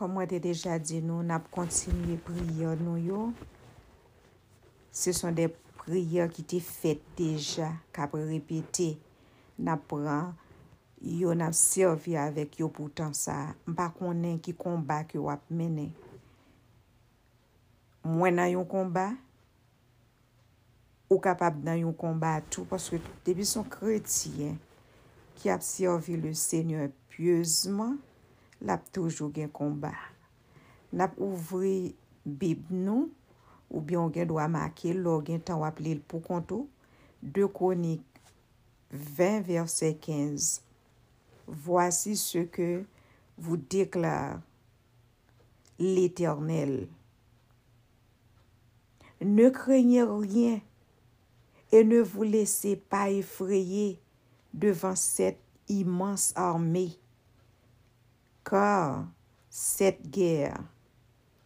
Kom mwen te deja di nou, nap kontinye priyo nou yo. Se son de priyo ki te fet deja, kap repete. Nap pran, yo nap servi avek yo poutan sa. Mpa konen ki komba ki wap mene. Mwen nan yon komba, ou kapap nan yon komba tou, paske debi son kretien ki ap servi le senyor pyeuzman, lap toujou gen komba. Nap ouvri bib nou, ou byon gen dwa make, lò gen tan wap li l pou kontou, de Konik 20 verset 15. Vwasi se ke vou deklar l'Eternel. Ne krenye rien e ne vou lese pa efreye devan set imans arme Kar, set gèr,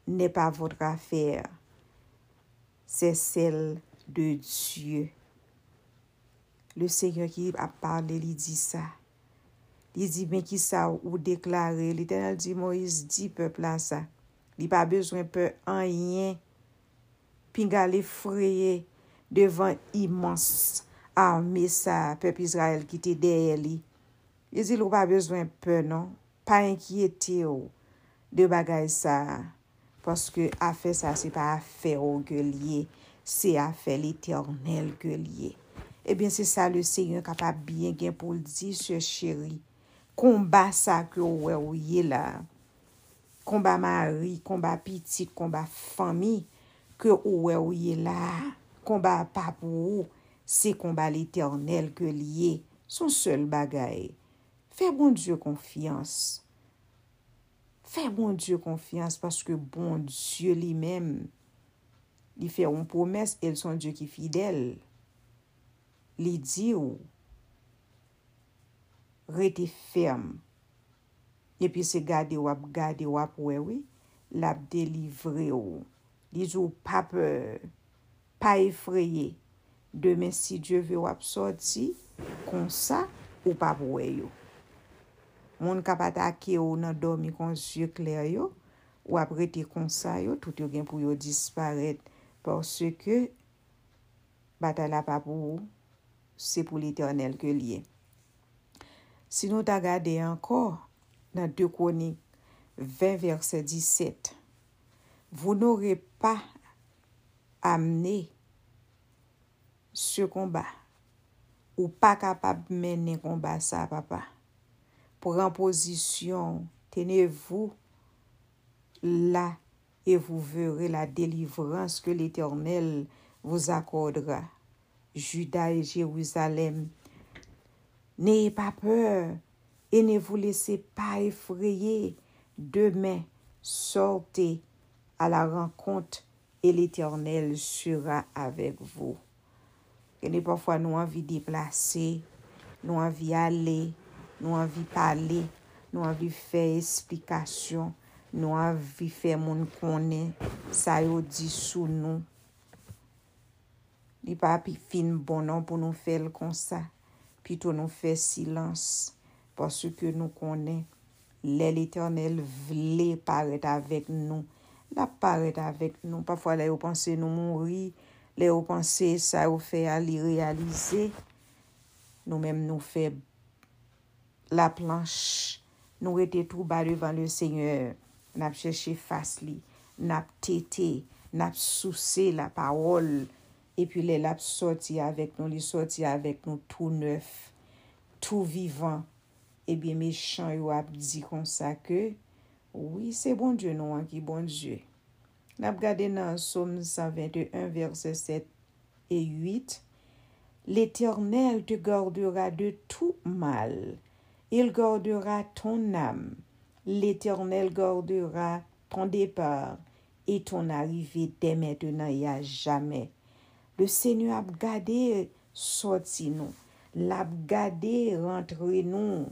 ne pa vodra fèr, se sel de Diyo. Le Seigneur ki ap parle li di sa. Li di men ki sa ou deklare, li tenal di Moïse di pepla sa. Li pa bezwen pe anyen, pinga le freye devan imans arme sa pep Israel ki te deye li. Li di lou pa bezwen pe non, pa enkyete ou de bagay sa, paske afe sa se pa afe ou ke liye, se afe l'Eternel ke liye. Ebyen eh se sa le seyon kapap bien gen pou l'di se chéri, komba sa ke ou we ou ye la, komba mari, komba pitit, komba fami, ke ou we ou ye la, komba papou, se komba l'Eternel ke liye, son sel bagay. Fè bon Diyo konfians. Fè bon Diyo konfians paske bon Diyo li mèm. Li fè yon promes, el son Diyo ki fidèl. Li di ou, rete ferm. Epi se gade wap, gade wap wewe, lap delivre ou. Li di ou pa pe, pa efreye. Demen si Diyo ve wap soti, kon sa ou pa wewe yo. Moun kapat ake ou nan domi kon zye kler yo, ou apre te konsa yo, tout yo gen pou yo disparet. Porsye ke batala pa pou ou, se pou l'Eternel ke liye. Si nou ta gade ankor nan 2 Konik 20 verset 17, vou nou re pa amené se combat ou pa capable mene combat sa papa. Pren posisyon, tenez-vous la et vous verrez la délivrance que l'Éternel vous accordera. Judas et Jérusalem, n'ayez pas peur et ne vous laissez pas effrayer. Demain, sortez à la rencontre et l'Éternel sera avec vous. Et parfois nous envie déplacer, nous envie aller, nou anvi pale, nou anvi fe esplikasyon, nou anvi fe moun konen, sa yo di sou nou. Li pa pi fin bonan pou nou fel kon sa, pi tou nou fe silans, porsou ke nou konen, lè l'Eternel vle paret avèk nou, la paret avèk nou, pafwa lè yo panse nou moun ri, lè yo panse sa yo fe a li realize, nou mèm nou fe bè, la planche, nou rete trouba devan le Seigneur, nap chèche fas li, nap tete, nap souse la parol, epi le lap soti avèk nou, li soti avèk nou tou neuf, tou vivan, ebi me chan yo ap di kon sa ke, oui se bon die nou an ki bon die. Nap gade nan som 121 verset 7 et 8, L'Eternel te gardera de tou mal, il gardera ton âme. L'Éternel gardera ton départ et ton arrivée dès maintenant et à jamais. Le Seigneur a gardé sorti nous, l'a gardé rentré nous.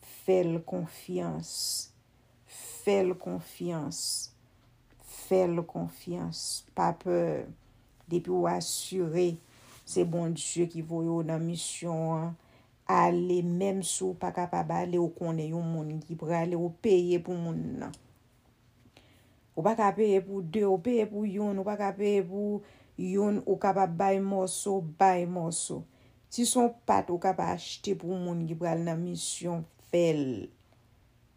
Fais-le confiance, fais-le confiance, fais-le confiance, pas peur. Depuis ou assurer, c'est bon Dieu qui voit dans mission. Hein? ale menm sou pa kapab ale ou konen yon moun ki prale ou peye pou moun nan. Ou pa ka peye pou de, ou peye pou yon, ou pa ka peye pou yon, ou kapab bay moso, bay moso. Si son pat ou kapab achete pou moun ki prale nan misyon fel.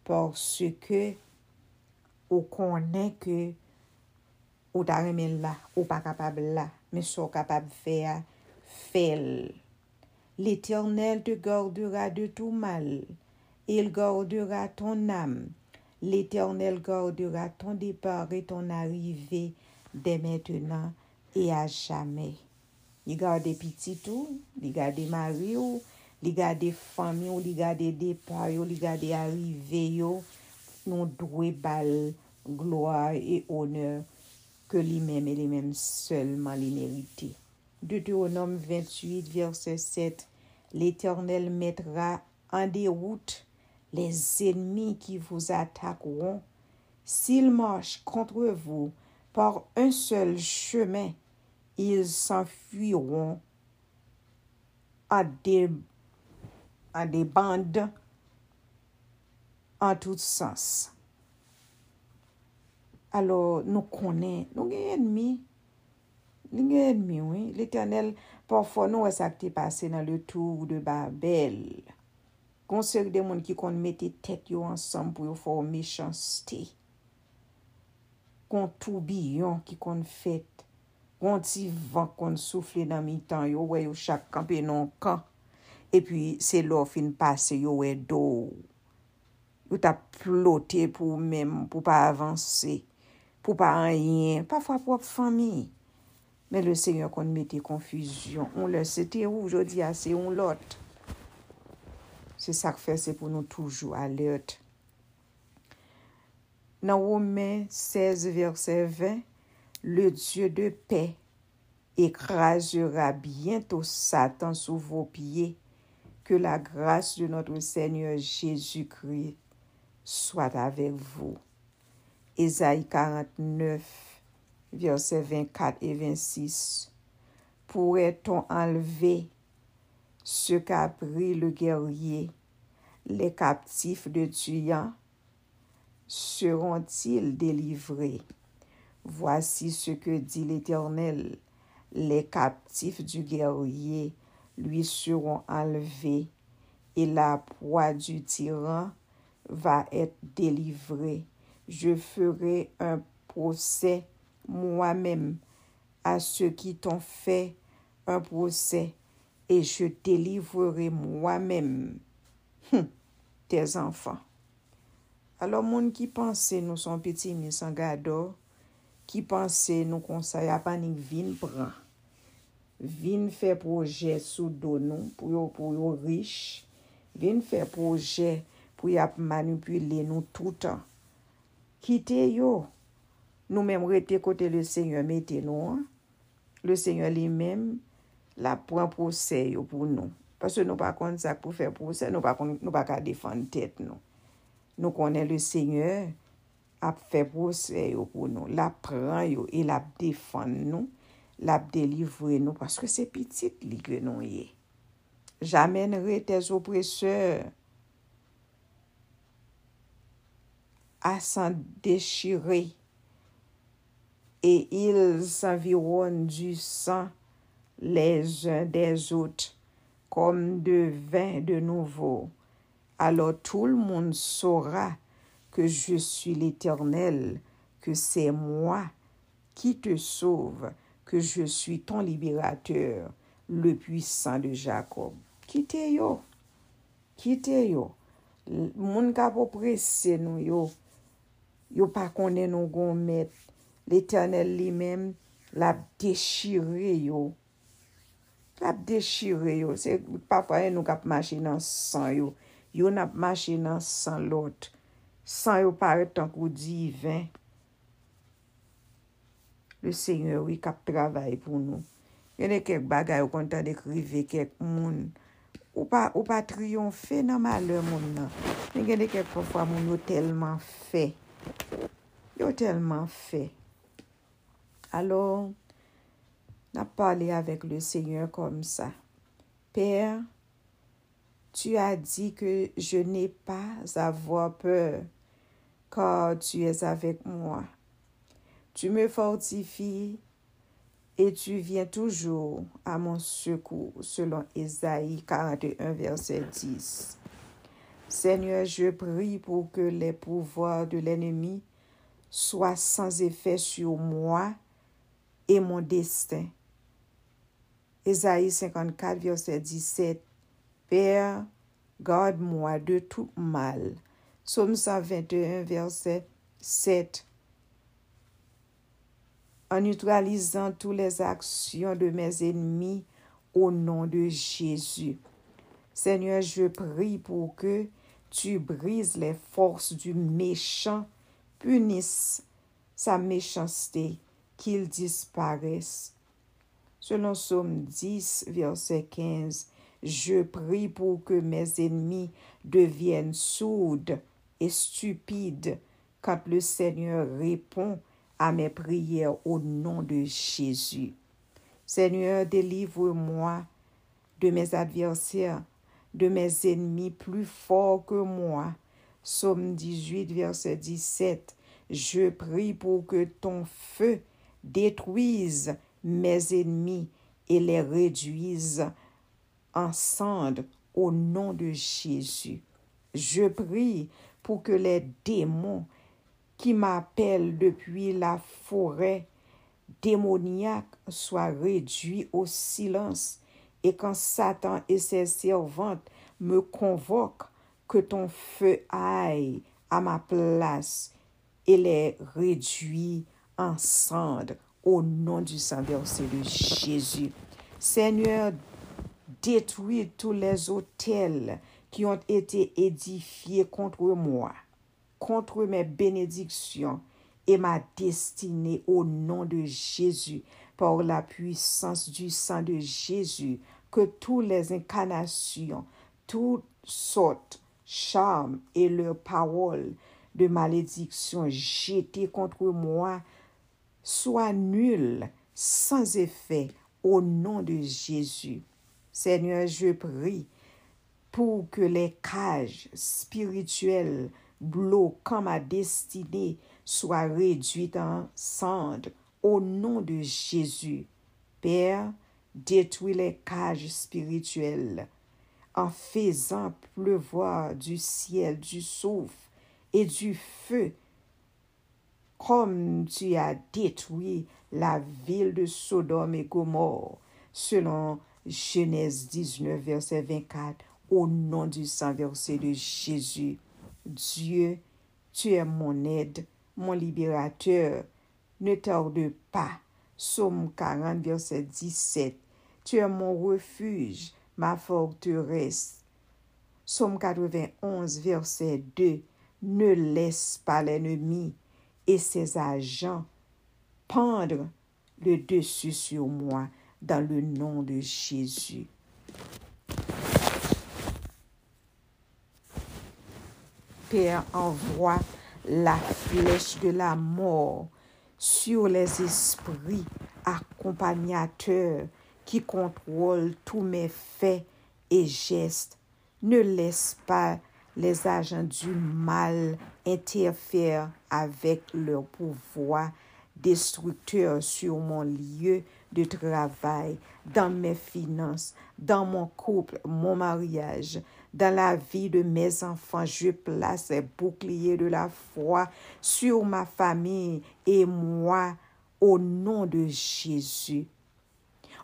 Porsi ke ou konen ke ou ta remen la, ou pa kapab la, men sou kapab fe a fel. L'Éternel te gardera de tout mal. Il gardera ton âme. L'Éternel gardera ton départ et ton arrivée dès maintenant et à jamais. Li gade pitit ou, li gade mari ou, li gade fami ou, li gade depay ou, li gade arrive yo, nou dwe bal gloa e oneur ke li mèm e li mèm selman li merite. Deutéronome 28, verset 7. L'Éternel mettra en déroute les ennemis qui vous attaqueront, s'ils marchent contre vous par un seul chemin, ils s'enfuiront à des, à des bandes en tous sens. Alors, nous connaissons, nous sommes ennemis. li gen edmi wè, l'Eternel pafon nou wè sak te pase nan le tour de Babel. Konsek de moun ki kon mette tet yo ansam pou yo fò mechansite. Kon toubiyon ki kon fèt. Kon ti van kon soufle nan mi tan yo wè yo chak kampe non kan. E pi se lò fin pase yo wè do. Yo ta plote pou mèm, pou pa avanse, pou pa anyen. Pafwa pou ap fami. Men le seigne kon mette konfisyon. On lè se te ou jodi ase on lot. Que fait, c'est pour nous toujours alerte. Dans Romains 16, verset 20, le Dieu de paix écrasera bientôt Satan sous vos pieds. Que la grâce de notre Seigneur Jésus-Christ soit avec vous. Ésaïe 49, verset 24 et 26. Pourrait-on enlever ce qu'a pris le guerrier? Les captifs de Tuyan seront-ils délivrés? Voici ce que dit l'Éternel. Les captifs du guerrier lui seront enlevés et la proie du tyran va être délivrée. Je ferai un procès moi-même à ceux qui t'ont fait un procès, et je délivrerai moi-même hum, tes enfants. Alors, moun ki panse nou son peti misan gado, ki panse nou konsaya panik vin pran. Vin fè proje sou donon pou yo, pou yo rich, vin fè proje pou yap manipule nou toutan. Kite yo. Nou menm rete kote le Seigneur mette nou an. Le Seigneur li menm la pran prose yo pou nou. Paswe nou pa kon sak pou fè prose, nou pa, nou pa ka defan tèt nou. Nou konen le Seigneur ap fè prose yo pou nou. La pran yo e la defan nou. La delivre nou. Paske se pitit li ke nou ye. J'amènerai tes opreseur a san déchirer et ils s'environnent du sang les uns des autres, comme de vin de nouveau. Alors tout le monde saura que je suis l'Éternel, que c'est moi qui te sauve, que je suis ton libérateur, le puissant de Jacob. Kite yo, kite yo, moun ka po presse nou yo, yo pa konen nou gon met, l'Eternel li men la dechire yo. Lap dechire yo. Se pa fwaye nou kap mache nan san yo. Yo nap mache nan san lot. San yo pare tankou divin. Le Seigneur wik ap travay pou nou. Yone kek bagay ou kontan dekrive kek moun. Ou pa, ou pa triyonfe nan male moun nan. Yone kek pou fwa moun yo telman fe. Yo telman fe. Alo, n'a parlé avec le Seigneur comme ça. Père, tu as dit que je n'ai pas à avoir peur, car tu es avec moi. Tu me fortifies et tu viens toujours à mon secours, selon Ésaïe 41, verset 10. Seigneur, je prie pour que les pouvoirs de l'ennemi soient sans effet sur moi et mon destin. Ésaïe 54, verset 17. Père, garde-moi de tout mal. Psaume 121, verset 7. En neutralisant toutes les actions de mes ennemis au nom de Jésus. Seigneur, je prie pour que tu brises les forces du méchant, punisse sa méchanceté, qu'il disparaisse. Selon Somme 10, verset 15, je prie pour que mes ennemis deviennent sourds et stupides quand le Seigneur répond à mes prières au nom de Jésus. Seigneur, délivre-moi de mes adversaires, de mes ennemis plus forts que moi. Somme 18, verset 17. Je prie pour que ton feu détruise mes ennemis et les réduise en cendres au nom de Jésus. Je prie pour que les démons qui m'appellent depuis la forêt démoniaque soient réduits au silence et quand Satan et ses servantes me convoquent, que ton feu aille à ma place et les réduit en au nom du Saint versé de Jésus. Seigneur, détruis tous les hôtels qui ont été édifiés contre moi, contre mes bénédictions et ma destinée au nom de Jésus, par la puissance du sang de Jésus, que toutes les incarnations, toutes sortes, charmes et leurs paroles de malédiction jetées contre moi soient nulles, sans effet, au nom de Jésus. Seigneur, je prie pour que les cages spirituelles bloquant ma destinée soient réduites en cendres au nom de Jésus. Père, détruis les cages spirituelles en faisant pleuvoir du ciel du souffle et du feu, comme tu as détruit la ville de Sodome et Gomorre, selon Genèse 19, verset 24, au nom du sang versé de Jésus. Dieu, tu es mon aide, mon libérateur. Ne tarde pas. Somme 40, verset 17. Tu es mon refuge, ma forteresse. Somme 91, verset 2. Ne laisse pas l'ennemi et ses agents pendre le dessus sur moi dans le nom de Jésus. Père, envoie la flèche de la mort sur les esprits accompagnateurs qui contrôlent tous mes faits et gestes. Ne laisse pas les agents du mal interférer avec leur pouvoir destructeur sur mon lieu de travail, dans mes finances, dans mon couple, mon mariage, dans la vie de mes enfants. Je place les boucliers de la foi sur ma famille et moi au nom de Jésus.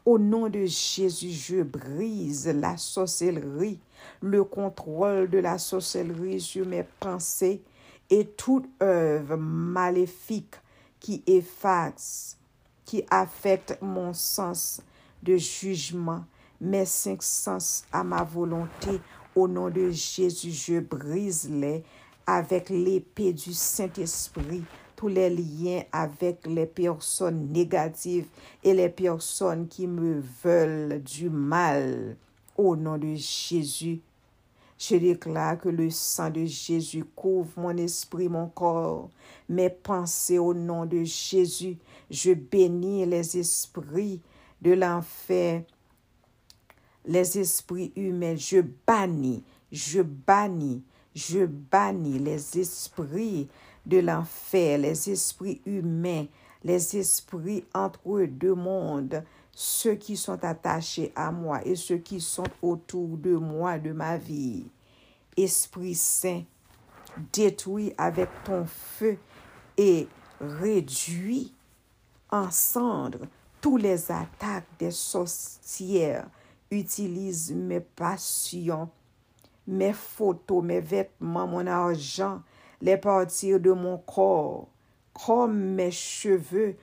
Au nom de Jésus, je brise la sorcellerie, le contrôle de la sorcellerie sur mes pensées et toute œuvre maléfique qui efface qui affecte mon sens de jugement, mes cinq sens à ma volonté. Au nom de Jésus, je brise-les avec l'épée du Saint-Esprit, tous les liens avec les personnes négatives et les personnes qui me veulent du mal. Au nom de Jésus, je déclare que le sang de Jésus couvre mon esprit, mon corps, mes pensées au nom de Jésus. Je bénis les esprits de l'enfer, les esprits humains. Je bannis, je bannis, je bannis les esprits de l'enfer, les esprits humains, les esprits entre deux mondes, ceux qui sont attachés à moi et ceux qui sont autour de moi, de ma vie. Esprit Saint, détruis avec ton feu et réduis en cendres tous les attaques des sorcières. Utilise mes passions, mes photos, mes vêtements, mon argent, les parties de mon corps, comme mes cheveux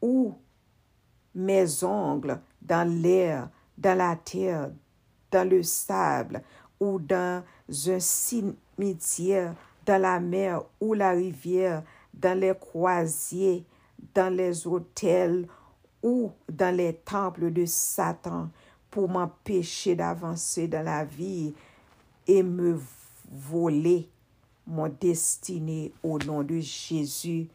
ou mes ongles dans l'air, dans la terre, dans le sable ou dans un cimetière, dans la mer ou la rivière, dans les croisiers, dans les hôtels ou dans les temples de Satan pour m'empêcher d'avancer dans la vie et me voler mon destiné au nom de Jésus.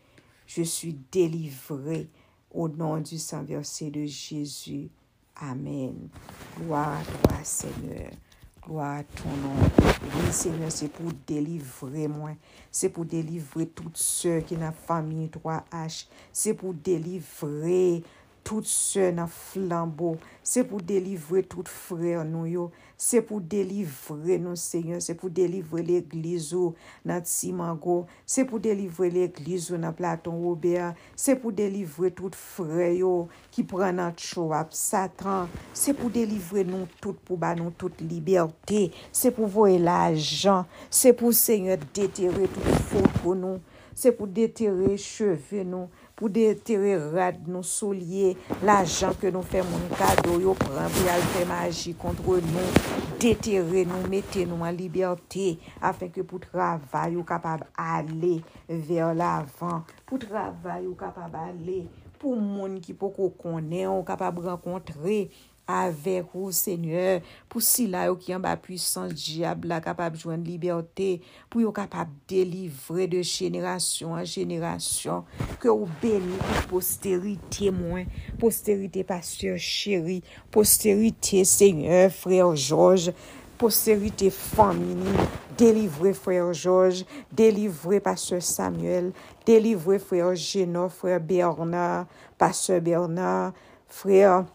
Je suis délivré au nom du Saint Verset de Jésus. Amen. Gloire à toi, Seigneur. Gloire à ton nom. Oui, Seigneur, c'est pour délivrer moi. C'est pour délivrer toutes ceux qui n'ont famille 3H. C'est pour délivrer tout se nan flambo, se pou delivre tout frè nou yo, se pou delivre nou seyon, se pou delivre l'eglizou nan Tsimango, se pou delivre l'eglizou nan Platon Robert, se pou delivre tout frè yo ki pran nan Chouap Satan, se pou delivre nou tout pou ba nou tout liberté, se pou voye la jan, se pou seyon detere tout fò pou nou, se pou detere cheve nou, pou detere rad nou solye la jan ke nou fè moun kado yo pran pou yal fè magi kontre nou, detere nou, mette nou an liberté afen ke pou travay ou kapab ale ver l'avan, pou travay ou kapab ale pou moun ki pou kou konen ou kapab renkontre avek ou, Seigneur, pou sila yo ki yon ba pwisans diab la kapab jwen liberté, pou yo kapab delivre de jenerasyon an jenerasyon, ke ou beni pou posterite mwen, posterite pasteur chéri, posterite Seigneur, frère Georges, posterite famini, Delivre frère Georges, delivre pasteur Samuel, delivre frère Geno, frère Bernard, pasteur Bernard, frère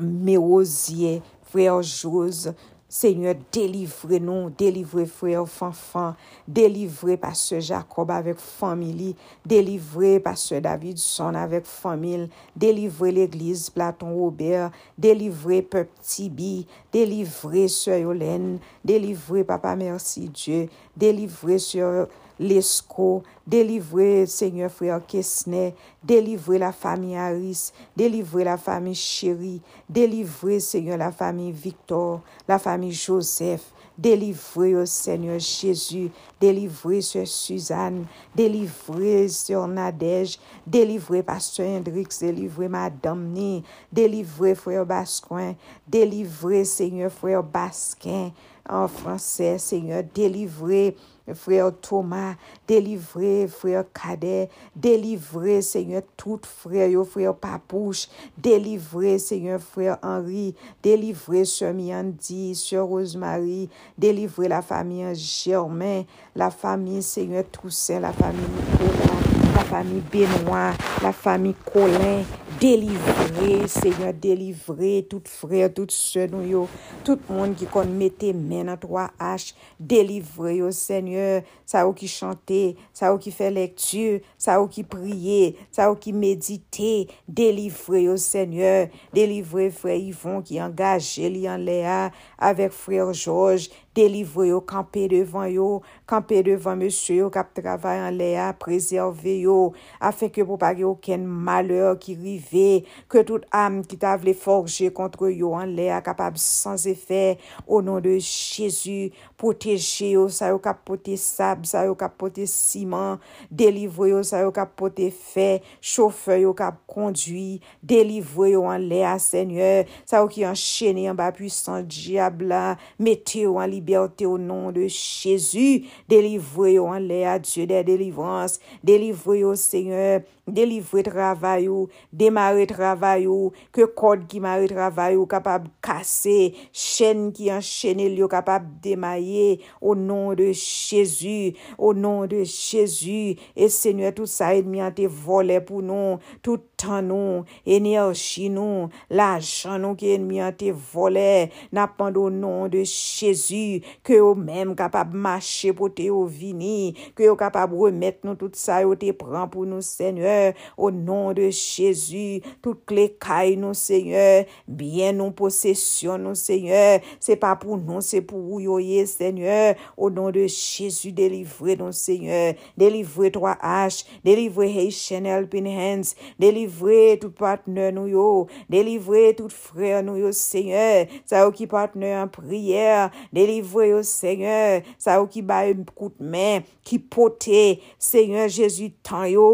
Mérosier, frère Jose, Seigneur, délivrez-nous, délivrez frère Fanfan, délivrez pasteur Jacob avec famille, délivrez pasteur Davidson avec famille, délivrez l'église Platon Robert, délivrez peuple Tibi, délivrez sœur Yolène, délivrez papa merci Dieu, délivrez sœur Lesco, délivrez Seigneur frère Kesner, délivrez la famille Harris, délivrez la famille Chérie, délivrez Seigneur la famille Victor, la famille Joseph, délivrez au Seigneur Jésus, délivrez sur Suzanne, délivrez sur Nadège, délivrez Pasteur Hendrix, délivrez Madame Ni, délivrez frère Bascoin, délivrez Seigneur frère Basquin, en français, Seigneur, délivrez frère Thomas, délivré, frère Cadet, délivré, Seigneur, tout frère, yo, frère Papouche, délivré, Seigneur, frère Henri, délivré, sœur Miandi, sœur Rosemary, délivré la famille Germain, la famille, Seigneur Toussaint, la famille Nicolas, fami Benoit, la fami Colin, delivre, Seigneur delivre, tout frè, tout sè nou yo, tout moun ki kon mette men an 3H, delivre yo Seigneur, sa ou ki chante, sa ou ki fe lektu, sa ou ki priye, sa ou ki medite, delivre yo Seigneur, delivre frè Yvon ki angaje li an Léa, avek frè Georges, delivre yo, kampe devan yo, kampe devan monsye yo kap travay an le a, prezerve yo, afen ke pou pari yo ken maleur ki rive, ke tout am ki tav le forje kontre yo an le a, kapab sans efè, o non de Jezu, poteje yo, sa yo kap pote sab, sa yo kap pote siman, delivre yo, sa yo kap pote fe, chofe yo kap kondui, delivre yo an le a, seigneur, sa yo ki an chene an ba pwisan diabla, mete yo an li liberté au nom de Jésus. Délivrez en l'air, Dieu des délivrances. Délivrez au Seigneur. Délivrez travail ou, démarrer travail ou, que corde qui marre travail ou capable casser, chaîne qui enchaîne ou capable démailler au nom de Jésus, au nom de Jésus. Et Seigneur, tout ça, ennemi, te volé pour nous. Tout tan nou, enerji nou, la jan nou ki enmi an te vole, nap pando nou de Chezu, ke yo menm kapab mache pou te yo vini, ke yo kapab remet nou tout sa yo te pran pou nou Seigneur, o nou de Chezu, tout le kay nou Seigneur, bien nou posesyon nou Seigneur, se pa pou nou, se pou yo ye Seigneur, o nou de Chezu delivre nou Seigneur, delivre 3H, delivre Hey Chanel Pinhens, delivre Delivre tout patne nou yo, delivre tout frè nou yo, Seigneur, sa yo ki patne an priyer, delivre yo, Seigneur, sa yo ki baye kout men, ki pote, Seigneur Jezu tan yo,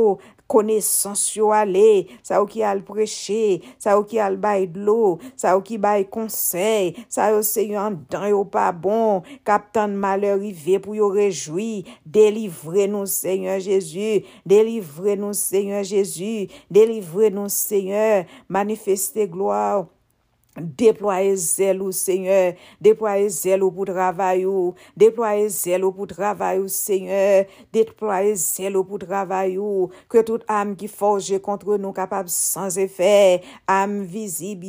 konesans yo ale, sa ou ki al preche, sa ou ki al bay dlo, sa ou ki bay konsey, sa ou se yo an bon, dan yo pa bon, kapten maleur ive pou yo rejoui, delivre nou Seigneur Jezu, delivre nou Seigneur Jezu, delivre nou Seigneur, manifeste gloa ou, Déployez zèle ou Seigneur, déployez zèle ou pour travail ou, déployez zèle ou pour travail ou Seigneur, déployez zèle ou pour travail ou, que toute âme qui forge contre nous capable sans effet, âme visible,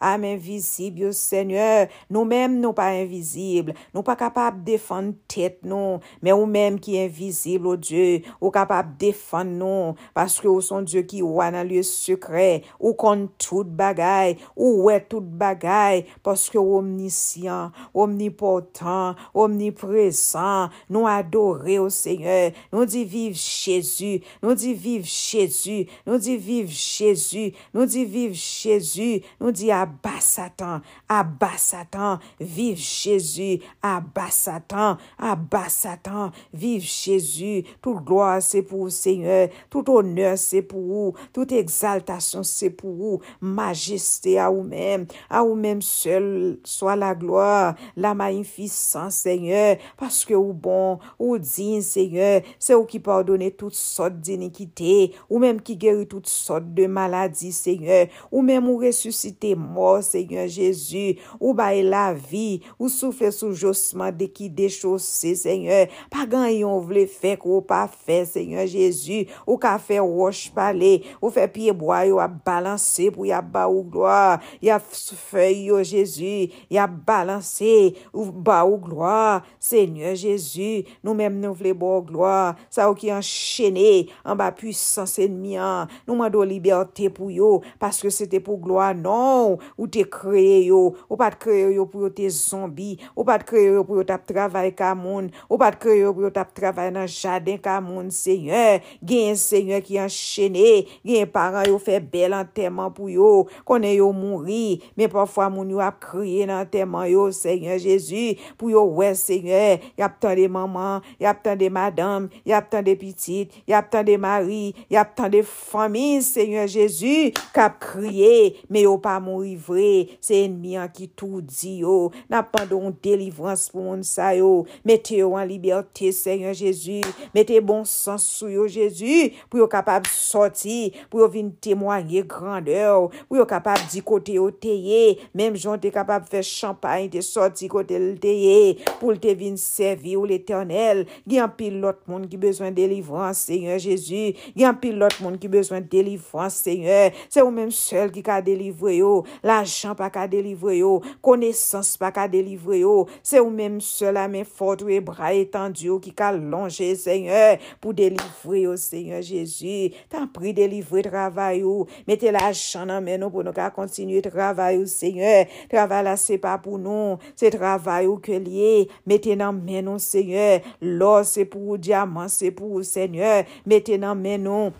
âme invisible Seigneur, nous-mêmes nous pas invisibles, nous pas capables de défendre tête nous, mais ou même qui invisible au oh Dieu, ou capable de défendre nous, parce que au son Dieu qui ou dans lieu secret, ou compte toute bagaille, ou ouais tout tout bagay, paske omnisyan, omnipotant, omnipresant, nou adore o Seigneur, nou di vive Jésus, nou di vive Jésus, nou di vive Jésus, nou di vive Jésus, nou di abba Satan, abba Satan, vive Jésus, abba Satan, abba Satan, vive Jésus, tout gloire se pou Seigneur, tout honneur se pou ou, tout exaltasyon se pou ou, majesté a ou men, toi-même, à vous-même seul soit la gloire, la magnificence, Seigneur, parce que ou bon, ou digne, Seigneur, c'est vous qui pardonnez toutes sortes d'iniquités, ou même qui guérit toutes sortes de maladies, Seigneur, ou même ou ressuscitez mort, Seigneur Jésus, ou baille la vie, ou souffle sous jossement de qui déchaussé, Seigneur, pas gagnant yon vle fait ou pas fait, Seigneur Jésus, ou qu'a fait roche parler, ou fait pied bois, ou a balancé pour y a ba ou gloire, y a fey yo Jezu, ya balanse, ou ba ou gloa, Seigneur Jezu, nou menm nou vle bo gloa, sa ou ki enchene, an ba pwisan senmian, nou mando liberte pou yo, paske se te pou gloa, non, ou te kreye yo, ou pat kreye yo pou yo te zombi, ou pat kreye yo pou yo tap travay ka moun, ou pat kreye yo pou yo tap travay nan jaden ka moun, Seigneur, gen Seigneur ki enchene, gen paran yo fe bel anterman pou yo, konen yo mouri, men pwafwa moun yo ap kriye nan teman yo, Seigneur Jezu, pou yo wè, Seigneur, yap tan de maman, yap tan de madame, yap tan de pitit, yap tan de mari, yap tan de fami, Seigneur Jezu, kap kriye, men yo pa moun rivre, se enmi an ki tou di yo, nap pandon delivrans pou moun sa yo, mette yo an liberté, Seigneur Jezu, mette bon sens sou yo, Jezu, pou yo kapab soti, pou yo vin temwanyer grandeur, pou yo kapab di kote yo te, lte ye, mem jon te kapab fe champagne te soti kote lte ye, pou lte vin servi ou l'Eternel, gen pil lot moun ki bezwen delivrans, Seigneur Jezu, gen pil lot moun ki bezwen delivrans, Seigneur, se ou mem sel ki ka delivre yo, la jan pa ka delivre yo, konesans pa ka delivre yo, se ou mem sel la men fote ou e bra etendu yo ki ka longe, Seigneur, pou delivre yo, Seigneur Jezu, tan pri delivre travay yo, mette la jan nan men nou pou nou ka kontinye travay, travay ou seigneur, travay la se pa pou nou, se travay ou ke liye, mette nan men nou seigneur, lor se pou diamant se pou seigneur, mette nan men nou,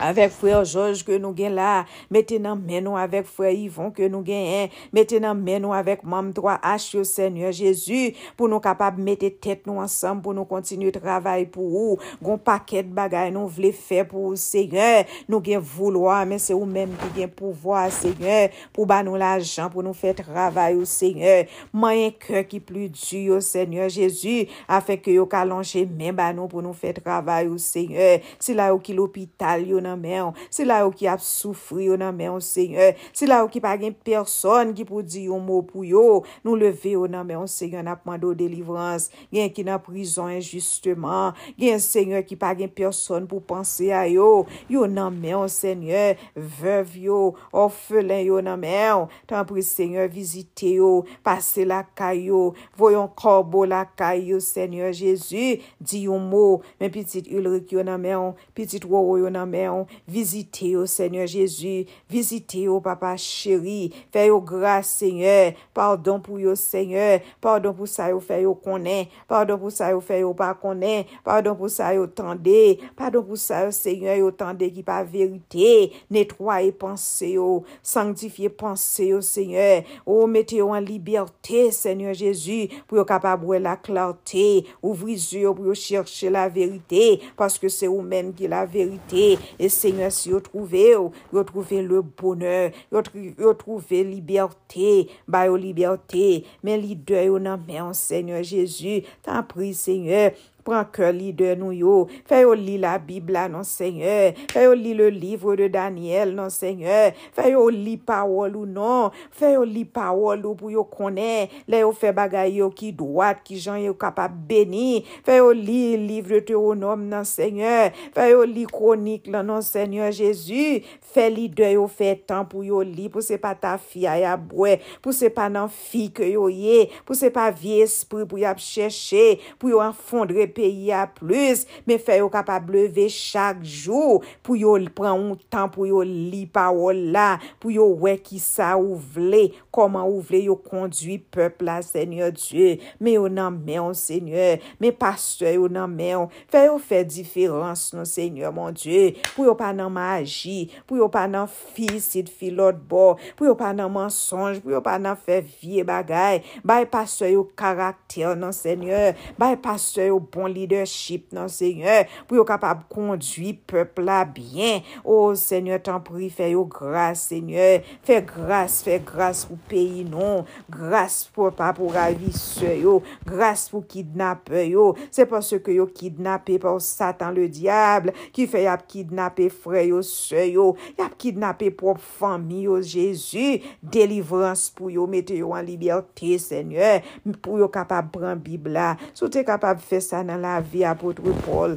avèk fwe George ke nou gen la, metè nan men nou avèk fwe Yvon ke nou gen en, metè nan men nou avèk mam 3H yo Seigneur Jezu, pou nou kapab metè tèt nou ansam pou nou kontinu travay pou ou, gon paket bagay nou vle fè pou ou Seigneur, nou gen vouloa, men se ou men ki gen pouvoa Seigneur, pou ba nou la jan pou nou fè travay ou Seigneur, mayen kè ki plu du yo Seigneur Jezu, afe ke yo kalonje men ba nou pou nou fè travay ou Seigneur, si la yo ki l'opital yo nan nan men. Se la ou ki ap soufri yo nan men seigneur, se la ou ki pa gen person ki pou di yon mou pou yo, nou leve yo nan men seigneur nan pwando delivrans, gen ki nan prizon injusteman, gen seigneur ki pa gen person pou panse a yo, yo nan men seigneur, vev yo, orfelen yo nan men. Tan pri seigneur vizite yo, pase la kay yo. voyon korbo la kay yo, seigneur Jezu, di yon mou, men pitit ulrik yo nan men pitit wowo yo nan men. nou, vizite yo Seigneur Jezu, vizite yo papa chéri, fè yo grâs Seigneur, pardon pou yo Seigneur, pardon pou sa yo fè yo konen, pardon pou sa yo fè yo pa konen, pardon pou sa yo tende, pardon pou sa yo Seigneur yo tende ki pa verite, netwaye panse yo, sanctifiye panse yo Seigneur, ou mette yo an liberté Seigneur Jezu, pou yo kapabwe la clarté, ouvri zyo pou yo cherche la verite, paske se ou men ki la verite, Et Seigneur, si yo trouvé yo, yo trouvé le bonheur, yo, yo trouvé liberté, ba yo liberté, men li de yo nan men, Seigneur Jésus, tan pri, Seigneur, Pran ke li de nou yo, fè yo li la Bibla non seigneur, fè yo li le livre de Daniel non seigneur, fè yo li pawol ou non, fè yo li pawol ou pou yo konen, le yo fè bagay yo ki doat, ki jan yo kapap beni, fè yo li livre te ou nom non seigneur, fè yo li kronik lan non seigneur Jezu, fè li de yo fè tan pou yo li, pou se pa ta fi a ya bwe, pou se pa nan fi ke yo ye, pou se pa vie espri pou yo ap chèche, pou yo an fondre peyi a plus, men fè yo kapab leve chak jou pou yo pran un tan pou yo li parol la, pou yo wè ki sa ou vle, koman ou vle yo kondwi pepl la Seigneur Diyo, men yo nan men Seigneur, men pastor yo nan men fè yo fè diferans nou, Seigneur mon Diyo, pou yo pa nan magi, pou yo pa nan fisid filot bo, pou yo pa nan mensonj, pou yo pa nan fè vie bagay, bay pastor yo karakter non Seigneur, bay pastor yo bon bon leadership nan Seigneur pou yo kapab kondwi pepla bien. O oh, Seigneur tan pri, fè yo grâs Seigneur, fè grâs, fè grâs pou peyi non, grâs pou pa pou ravi se yo, grâs pou kidnap yo. Se panse ke yo kidnapè pou satan le diable ki fè yap kidnapè fre yo se yo, yap kidnapè pou fami yo jesu, delivrans pou yo mette yo an liberté Seigneur, pou yo kapab pran bibla. Sou te kapab fè sa nan nan la vi apotre Paul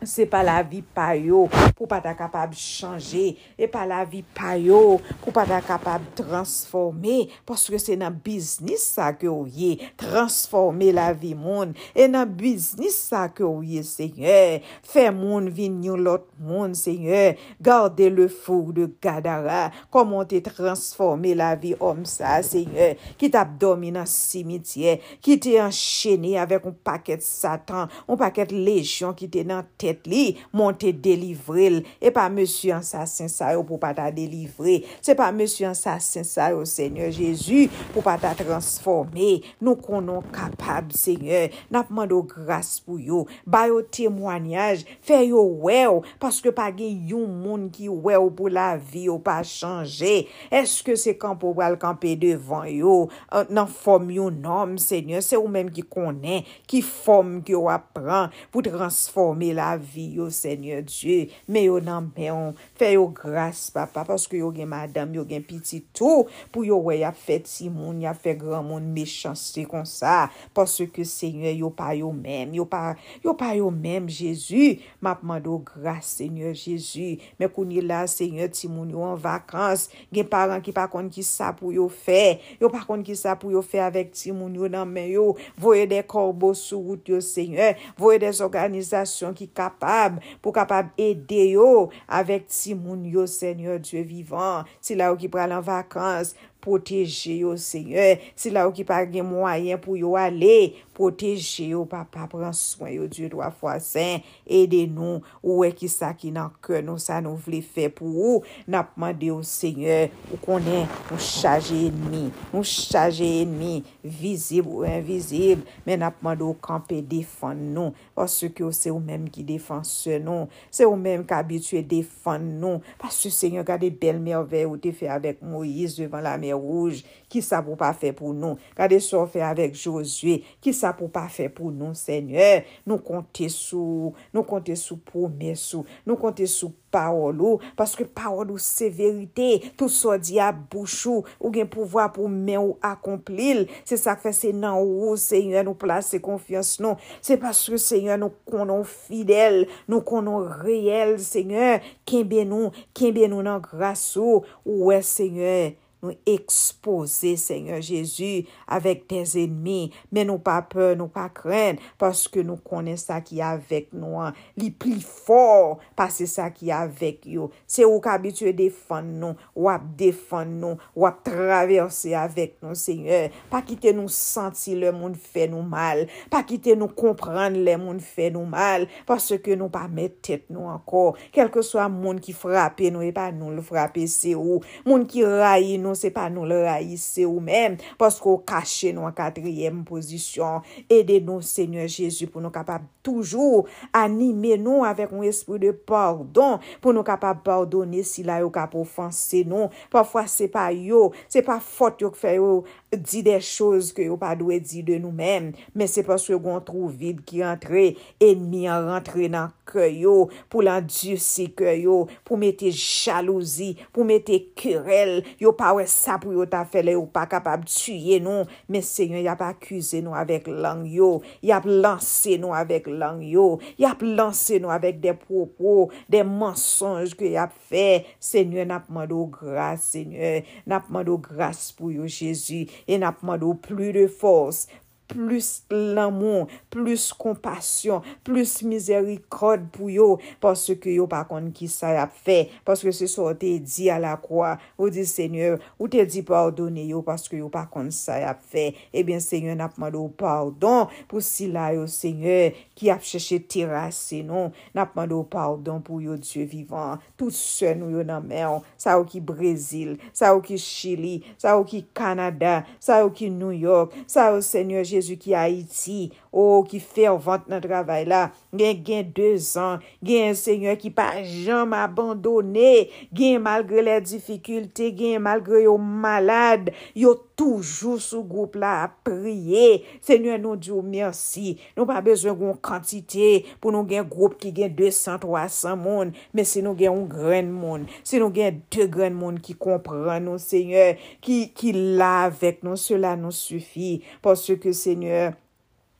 Se pa la vi pa yo pou pa ta kapab chanje, e pa la vi pa yo pou pa ta kapab transforme, paske se nan biznis sa ke ou ye, transforme la vi moun, e nan biznis sa ke ou ye, seigneur, fe moun vin yon lot moun, seigneur, garde le foug de gadara, Koman te transforme la vi om sa, seigneur, ki te abdomi nan simitye, ki te encheni avek un paket satan, un paket lejyon ki te nan te, anket li, monte delivrel. E pa monsi ansasin sa yo pou pa ta delivre. Se pa monsi ansasin sa yo, Seigneur Jezu, pou pa ta transforme. Nou konon kapab, Seigneur. Nap mando gras pou yo. Bayo temwanyaj, fe yo wew, paske pa gen yon moun ki wew pou la vi yo pa chanje. Eske se kampo wal kampe devan yo, euh, nan fom yon nom, Seigneur. Se ou menm ki konen, ki fom ki yo apren pou transforme la vi yo, Seigneur Diyo, me yo nan meyon, fe yo grase, papa, paske yo gen madame, yo gen piti tou, pou yo we ya fet si moun, ya fe gran moun mechansi kon sa, paske Seigneur yo pa yo men, yo pa yo, yo men, Jezu, mapman do grase, Seigneur Jezu, me kouni la, Seigneur, ti moun yo an vakans, gen paran ki pa kon ki sa pou yo fe, yo pa kon ki sa pou yo fe avek ti moun yo nan men yo, voye de korbo sou gout yo, Seigneur, voye de zorganizasyon ki ka kapab, pou kapab ede yo avèk ti moun yo, Seigneur Dieu vivant, ti la ou ki pral an vakans, Proteje yo, seigneur. si la ou ki pa gen mwayen pou yo ale, proteje yo, papa, pran soin yo, Diyo do fwa sen, ede nou, ou e ki sa ki nan ke nou, sa nou vle fe pou ou, napman de yo, seigneur, ou konen, nou chaje enmi, nou chaje enmi, vizib ou invizib, men napman de yo kampe defan nou, pasu ki yo se ou menm ki defan se nou, se ou menm ki abitue defan nou, pasu seigneur, gade bel merve ou te fe avek Moïse devan la merve, mer rouge, ki sa pou pa fe pou nou. Kade so fe avek Josue, ki sa pou pa fe pou nou, Seigneur. Nou konte sou, nou konte sou promesou, nou konte sou parolou, paske parolou se verite, tout so di a bouchou, ou gen pouvoa pou men ou akomplil, se sa fe se nan ou, Seigneur, nou plase konfians nou, se paske, Seigneur, nou konon fidel, nou konon reyel, Seigneur, kenbe nou, kenbe nou nan grasou, ouwe, Seigneur, nou expose, Seigneur Jezu, avek tes enmi, men nou pa pe, nou pa kren, paske nou konen sa ki avek nou an, li pli for, pase sa ki avek yo, se ou ka bitye defan nou, wap defan nou, wap traverse avek nou, Seigneur, pa kite nou santi le moun fe nou mal, pa kite nou kompran le moun fe nou mal, paske nou pa met tet nou anko, kelke swa moun ki frape nou, e pa nou le frape se ou, moun ki rayi nou, non se pa nou le raise ou men, pasko kache nou an katriyem posisyon, Ede nou, Seigneur Jezu, pou nou kapab toujou anime nou avek un espri de pardon, pou nou kapab pardonne si la yo kap ofanse nou. Pafwa se pa yo, se pa fote yo kfe yo di de chouz ke yo pa dwe di de nou men, men se pas yo gon trou vide ki rentre, enmi an rentre nan ke yo, pou lan djusi ke yo, pou mette jalouzi, pou mette kirel, yo pa wè sa pou yo ta fele, yo pa kapab tuye nou, men se yon yap akuse nou avek lang yo, yap lanse nou avek lang yo, yap lanse nou avek de propos, de mensonj ke yap fe, se yon ap mando grase, se yon ap mando grase pou yo Jezu, E nap mando plu de fos, plus l'amon, plus kompasyon, plus mizerikod pou yo, paske ke yo pa kon ki sa ap fe, paske se so te di a la kwa, ou di seigneur, ou te di pardonne yo, paske yo pa kon sa ap fe, ebyen eh seigneur nap mando pardon, pou si la yo seigneur, ki ap chèche terase nou, nap mando pardon pou yo Diyo vivan, tout se nou yo nan men, sa ou ki Brezil, sa ou ki Chili, sa ou ki Kanada, sa ou ki New York, sa ou Seigneur Jezu ki Haiti, ou ki fervante nan travay la, gen gen 2 an, gen seigneur ki pa jam abandone, gen malgre le difikulte, gen malgre yo malade, yo toujou sou goup la a priye, seigneur nou diyo mersi, nou pa bezwen goun kantite pou nou gen goup ki gen 200, 300 moun, men se nou gen un gren moun, se nou gen 2 gren moun ki kompran nou seigneur, ki, ki la vek nou, cela nou sufi, parce que seigneur,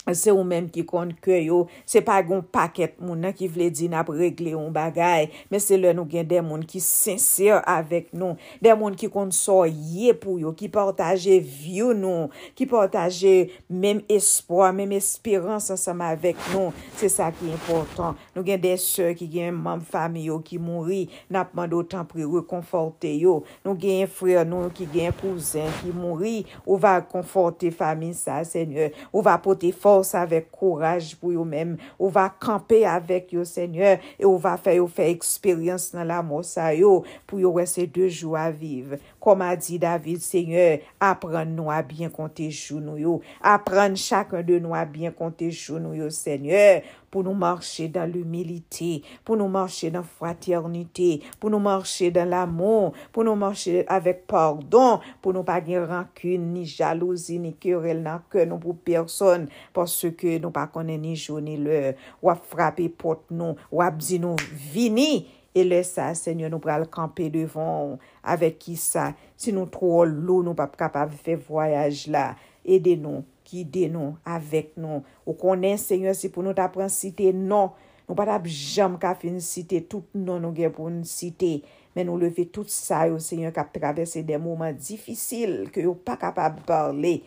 se ou menm ki kont kwe yo, se pa goun paket moun nan ki vle di nap regle yon bagay, men se lè nou gen den moun ki sensir avèk nou, den moun ki kon soye pou yo, ki portaje vyo nou, ki portaje menm espoi, menm espirans ansama avèk nou, se sa ki important. Nou gen den se ki gen mam fami yo ki mouri, nap mando tan pri rekonforte yo, nou gen frè nou ki gen kouzen ki mouri, ou va konforte fami sa, senye, ou va pote fò, fòs, avèk kouraj pou yo mèm. Ou va kampe avèk yo, Seigneur, e ou va fè yo fè eksperyans nan la mò yo, pou yo wè se de jou aviv. Koma di David, Seigneur, apren nou a bien konte jou nou yo. Apren chakon de nou a bien konte jou nou yo, Seigneur. pou nou marchè dan l'humilité, pou nou marchè dan fraternité, pou nou marchè dan l'amon, pou nou marchè avèk pardon, pou nou pa gen rankun, ni jalousi, ni kerel nan kè nou pou person, porske nou pa konen ni jouni lè, wap frapè pot nou, wap di nou vini, E lè sa, Seigneur, nou pral kampe devon avèk ki sa. Si nou tro lou, nou pap kapab fè voyaj la. Ede nou, kide nou, avèk nou. Ou konen, Seigneur, si pou nou ta pran site, non. Nou patap jam ka fin site, tout non nou gen pou nou site. Men nou leve tout sa yo, Seigneur, kap travesse de mouman difisil ke yo pa kapab parle.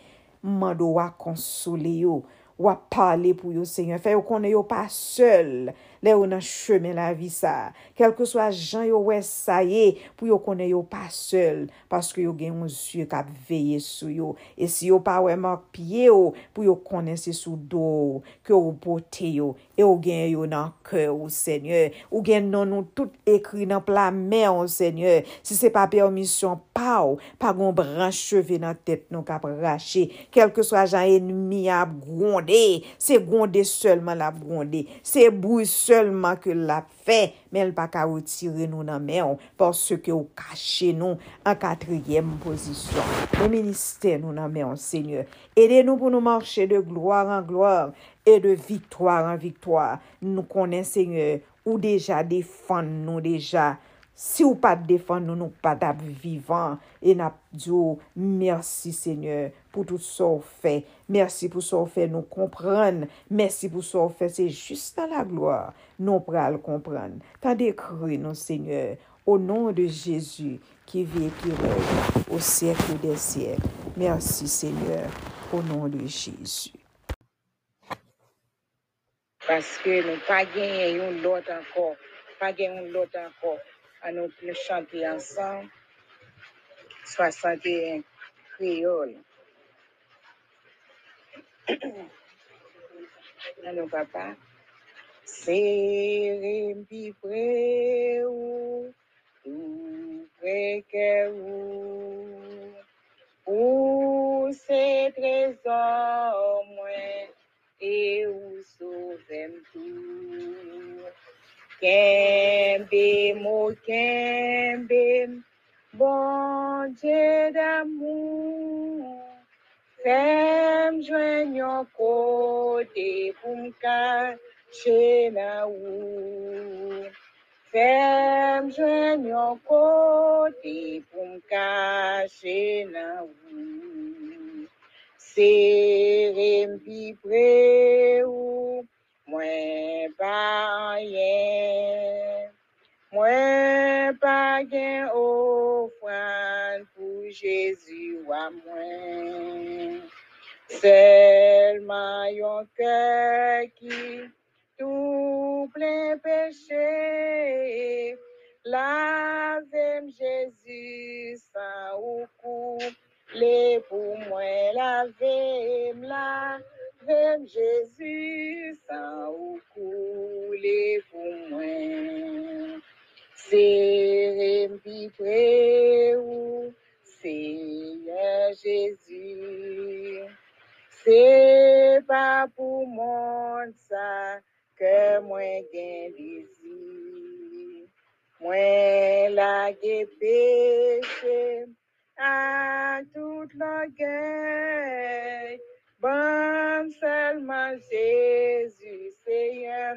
Mando wak konsole yo, wak pale pou yo, Seigneur. Fè yo konen yo pa sel. le ou nan chemen la vi sa. Kelke swa jan yo wè sa ye pou yo kone yo pa sel, paske yo gen yon zye kap veye sou yo. E si yo pa wè mak piye yo, pou yo kone se sou do, ke yo bote yo, e yo gen yo nan ke ou seigneur. Ou gen nan nou tout ekri nan plame ou seigneur. Si se pa permisyon pa ou, pa gon bran cheve nan tet nou kap rache. Kelke swa jan enmi ap gronde, se gronde selman la gronde. Se bouy selman. selman ke la ap fe, men l pa ka wotire nou nan men, porske ou kache nou an katriyem pozisyon. Nou minister nou nan men, Seigneur. Ede nou pou nou manche de gloire an gloire, e de victoire an victoire. Nou konen, Seigneur, ou deja defan nou deja, Si ou pa defan nou, nou pa dab vivan. E nap diyo, mersi Seigneur pou tout sa ou fe. Mersi pou sa ou fe nou kompran. Mersi pou sa ou fe, se just nan la gloa. Nou pral kompran. Ta dekri nou Seigneur, ou nou de Jezu ki ve ki rey ou sèk de sèk. Mersi Seigneur, ou nou de Jezu. Paske nou pa genye yon lot anko. Pa genye yon lot anko. À nous chanter ensemble 61 créoles. Allô, papa? C'est près ou, près que ou, ou c'est trésor moins, et où sauvem tout. Kembe mo kembe, bon Dieu d'amour, fais joindre côté pour me cacher la ou. Fais joindre yon côté pour me cacher la ou. Près ou, yen, mwen pa gen ofran pou Jezu wa mwen. Selman yon kè ki tou plen peche, lavem Jezu san ou kou, le pou mwen lavem la. Vem Jésus sans ou ou Seigneur Jésus. C'est pas pour moi ça que moi gain désir. Moi la péché à toute guerre. Bon seulement Jésus, Seigneur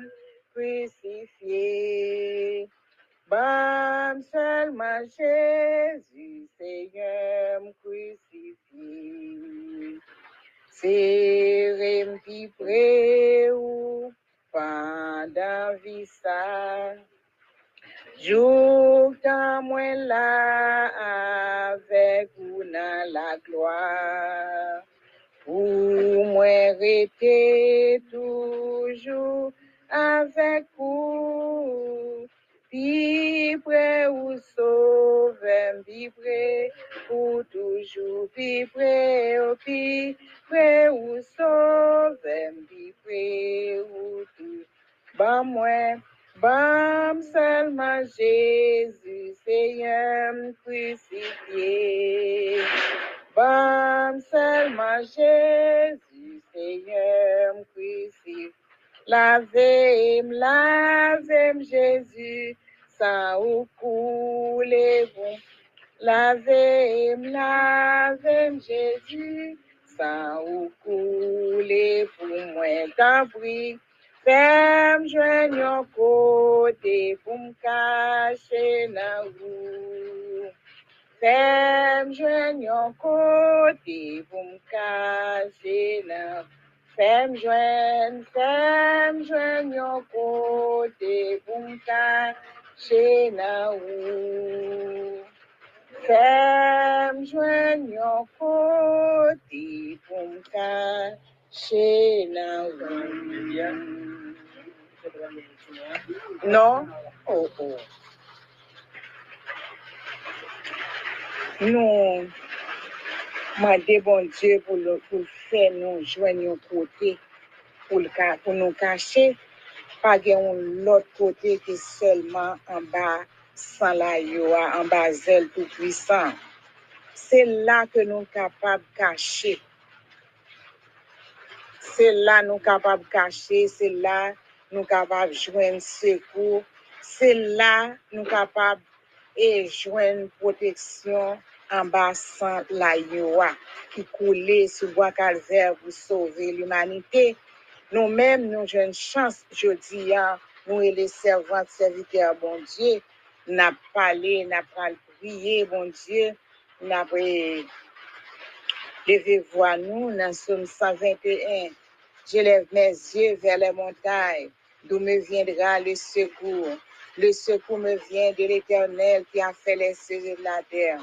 crucifié. Bon seulement Jésus, Seigneur crucifié. C'est qui près ou ça? Jour dans moi là avec vous dans la gloire. Ou mwen rete toujou avek ou, pi ou sovem, pi pre ou toujou, pi pre ou, pi ou sovem, pi pre ou toujou. Bam mwen, bam selman Jezu, seyem krucifiye. Bam seulement Jésus, Seigneur crucifié. Lavez-moi, lavez-moi Jésus, sans ou couler vous. Lavez-moi, lavez-moi Jésus, sans ou couler pour moi d'abri. Fais-moi joindre côté pour me cacher dans vous. Fem jwen yon kote pou m kaze nan. Fem jwen, fem jwen yon kote pou m che nan ou. Fem jwen yon kote pou m che nan ou. Non? Oh, oh. Non. Mande bon Dieu pou, le, pou fè nou jwen yon kote pou, le, pou nou kache pa gen yon lot kote ki selman an ba san la yo an ba zel tout puisan. Se la ke nou kapab kache. Se la nou kapab kache, se la nou kapab jwen sekou, se la nou kapab e jwen proteksyon an basan la yowa ki koule sou boak alver pou sove l'umanite. Nou menm nou jwen chans jodi ya nou e le servant serviteur bon Diyo, na pale, na pale priye bon Diyo, na pre leve voa nou nan som 121. Je lève mes yeux vers les montagnes, d'où me viendra le secours. Le secours me vient de l'Éternel qui a fait les cieux de la terre.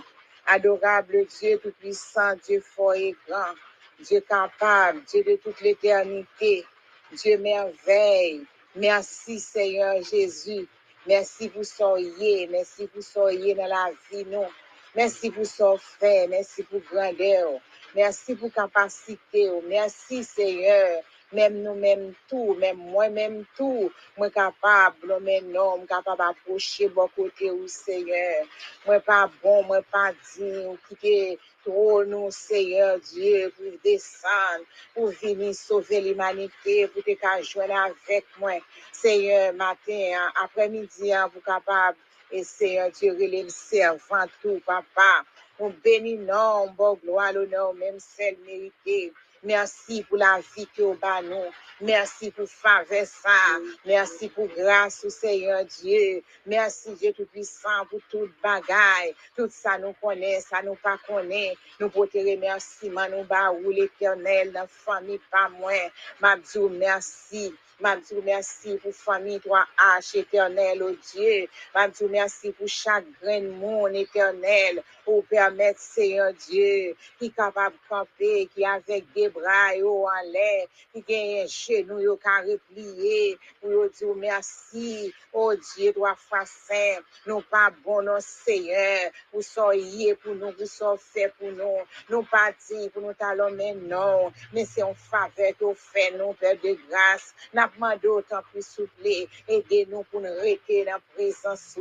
Adorable Dieu tout-puissant, Dieu fort et grand, Dieu capable, Dieu de toute l'éternité, Dieu merveille. Merci Seigneur Jésus. Merci pour soyez, merci pour soyez dans la vie, non. Merci pour son fait, merci pour grandeur, merci pour capacité, merci Seigneur. Même nous, même tout, même moi, même tout, moi capable, mais non, moi capable d'approcher beaucoup côté au Seigneur. Moi pas bon, moi pas digne, quitter trop nous, Seigneur Dieu, pour descendre, pour venir sauver l'humanité, pour te joindre avec moi. Seigneur, matin, après-midi, vous capable, et Seigneur Dieu, relève servant tout, papa. On bénit non, bon gloire, l'honneur, même celle méritée. Merci pour la vie que vous nous. Merci pour faveur ça. Merci pour grâce au Seigneur Dieu. Merci Dieu Tout-Puissant pour toute bagaille. Tout ça nous connaît, ça nous pas connaît. Nous pour te remercier, nous ba ou l'éternel, dans famille pas moins. Mabdou, merci. Mabdou, merci pour famille 3H éternel, oh Dieu. Mabdou, merci pour chaque grain de monde éternel. Pour permettre, Seigneur Dieu, qui est capable de camper, qui avec des bras en l'air, qui gagne genou yo ka replié, pour yo dire merci, oh Dieu, toi saint, nous pas bon, non Seigneur, pour soyez pour nous, pour so fait pour nous, nous pas dit pour nous talons, non, mais c'est en faveur que faites, nous, Père de grâce, demandé autant plus souple, aidez-nous pour nous rester dans la présence,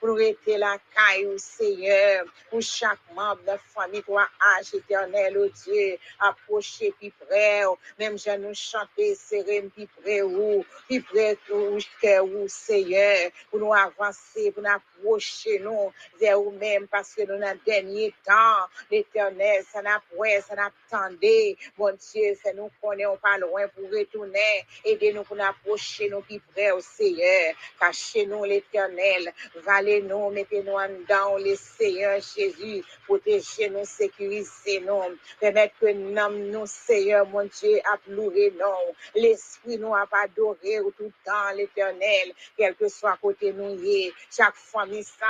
pour nous rester la caille, Seigneur, pour chaque membre de la famille, toi, âge éternel, oh Dieu, approchez plus près, même je nous chanter, serrer plus près, ou, plus près, ou, Seigneur, pour nous avancer, pour nous approcher, nous, vers vous-même, parce que nous, dans le dernier temps, l'éternel, ça n'a pas, ça n'a attendé, mon Dieu, ça nous connaît, on pas loin pour nous approcher, nous plus près, au Seigneur, cachez-nous l'éternel, valez-nous, mettez-nous en dedans, le Seigneur Jésus, protégez-nous, sécurisez-nous, permettez que nous, nous, Seigneur, mon Dieu, non, l'Esprit nous a adoré tout le temps, l'éternel, quel que soit côté nous, chaque famille, ça,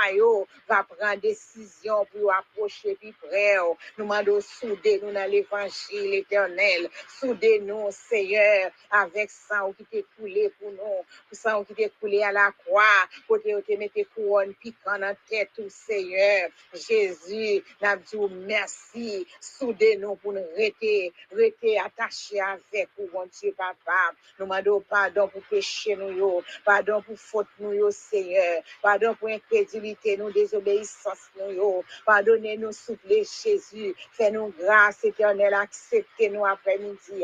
va prendre décision pour approcher plus près, nous demandons souder nous dans l'évangile, l'éternel, souder nous, Seigneur, avec ça, coulé pour nous, pour ça, qui t'est coulé à la croix, côté où tu mets tes couronnes piquant dans tête, tout Seigneur, Jésus, n'a dit merci, soudez nous pour nous rester, rester attachés avec vous, mon Dieu, papa. Nous demandons pardon pour péché nous, yo, pardon pour faute nous, yo, Seigneur, pardon pour incrédulité, nous, désobéissance nous, yo, pardonnez-nous, souple Jésus, fais-nous grâce éternelle, acceptez-nous après-midi,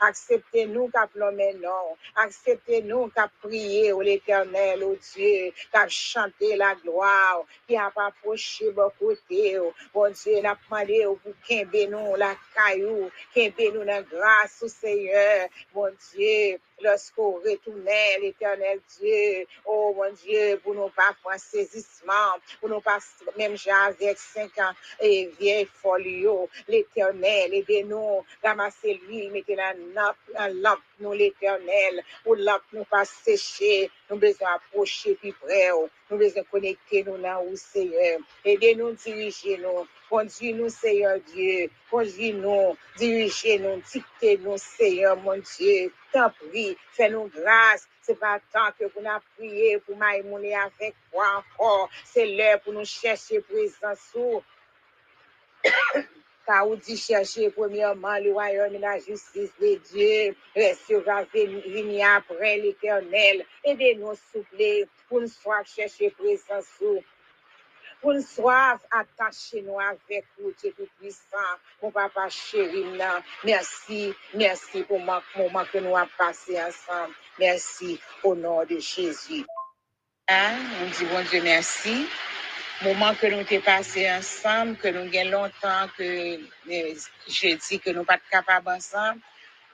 acceptez-nous qu'appelons non, acceptez-nous qu'à prier, au l'éternel, au Dieu, qu'à chanter la gloire, qui a pas approché beaucoup de bon Dieu, n'a demandé pour qu'un nous la caillou, qu'un nous la grâce au Seigneur, mon Dieu, lorsqu'on retournait l'éternel Dieu, oh mon Dieu, pour nous pas faire saisissement, pour nous pas, même j'ai avec cinq ans, et vieille folie, l'éternel, aidez-nous, ramasser l'huile, mettez la lampe, nous l'éternel, pour lampe nous pas sécher, nous besoin approcher plus près, nous besoin connecter nous là où Seigneur, aidez-nous, diriger nous, Seigneur Dieu, conduis-nous, dirigez-nous, dictez-nous, Seigneur, mon Dieu, t'en prie, fais-nous grâce, C'est pas tant que pour nous prier, pour m'aïmouner avec toi encore. C'est l'heure pour nous chercher présence. Car on dit chercher premièrement le royaume et la justice de Dieu. Restera venir après l'éternel. Aidez-nous, s'il pour nous chercher. Pour nous soit attachés nous avec vous, Dieu Tout-Puissant. Mon papa chéri, merci, merci pour le moment que nous avons passé ensemble. Merci au nom de Jésus. Hein? On dit bon Dieu merci. Moment que nous avons passé ensemble, que nous avons longtemps que euh, je dis que nous ne sommes pas capables ensemble.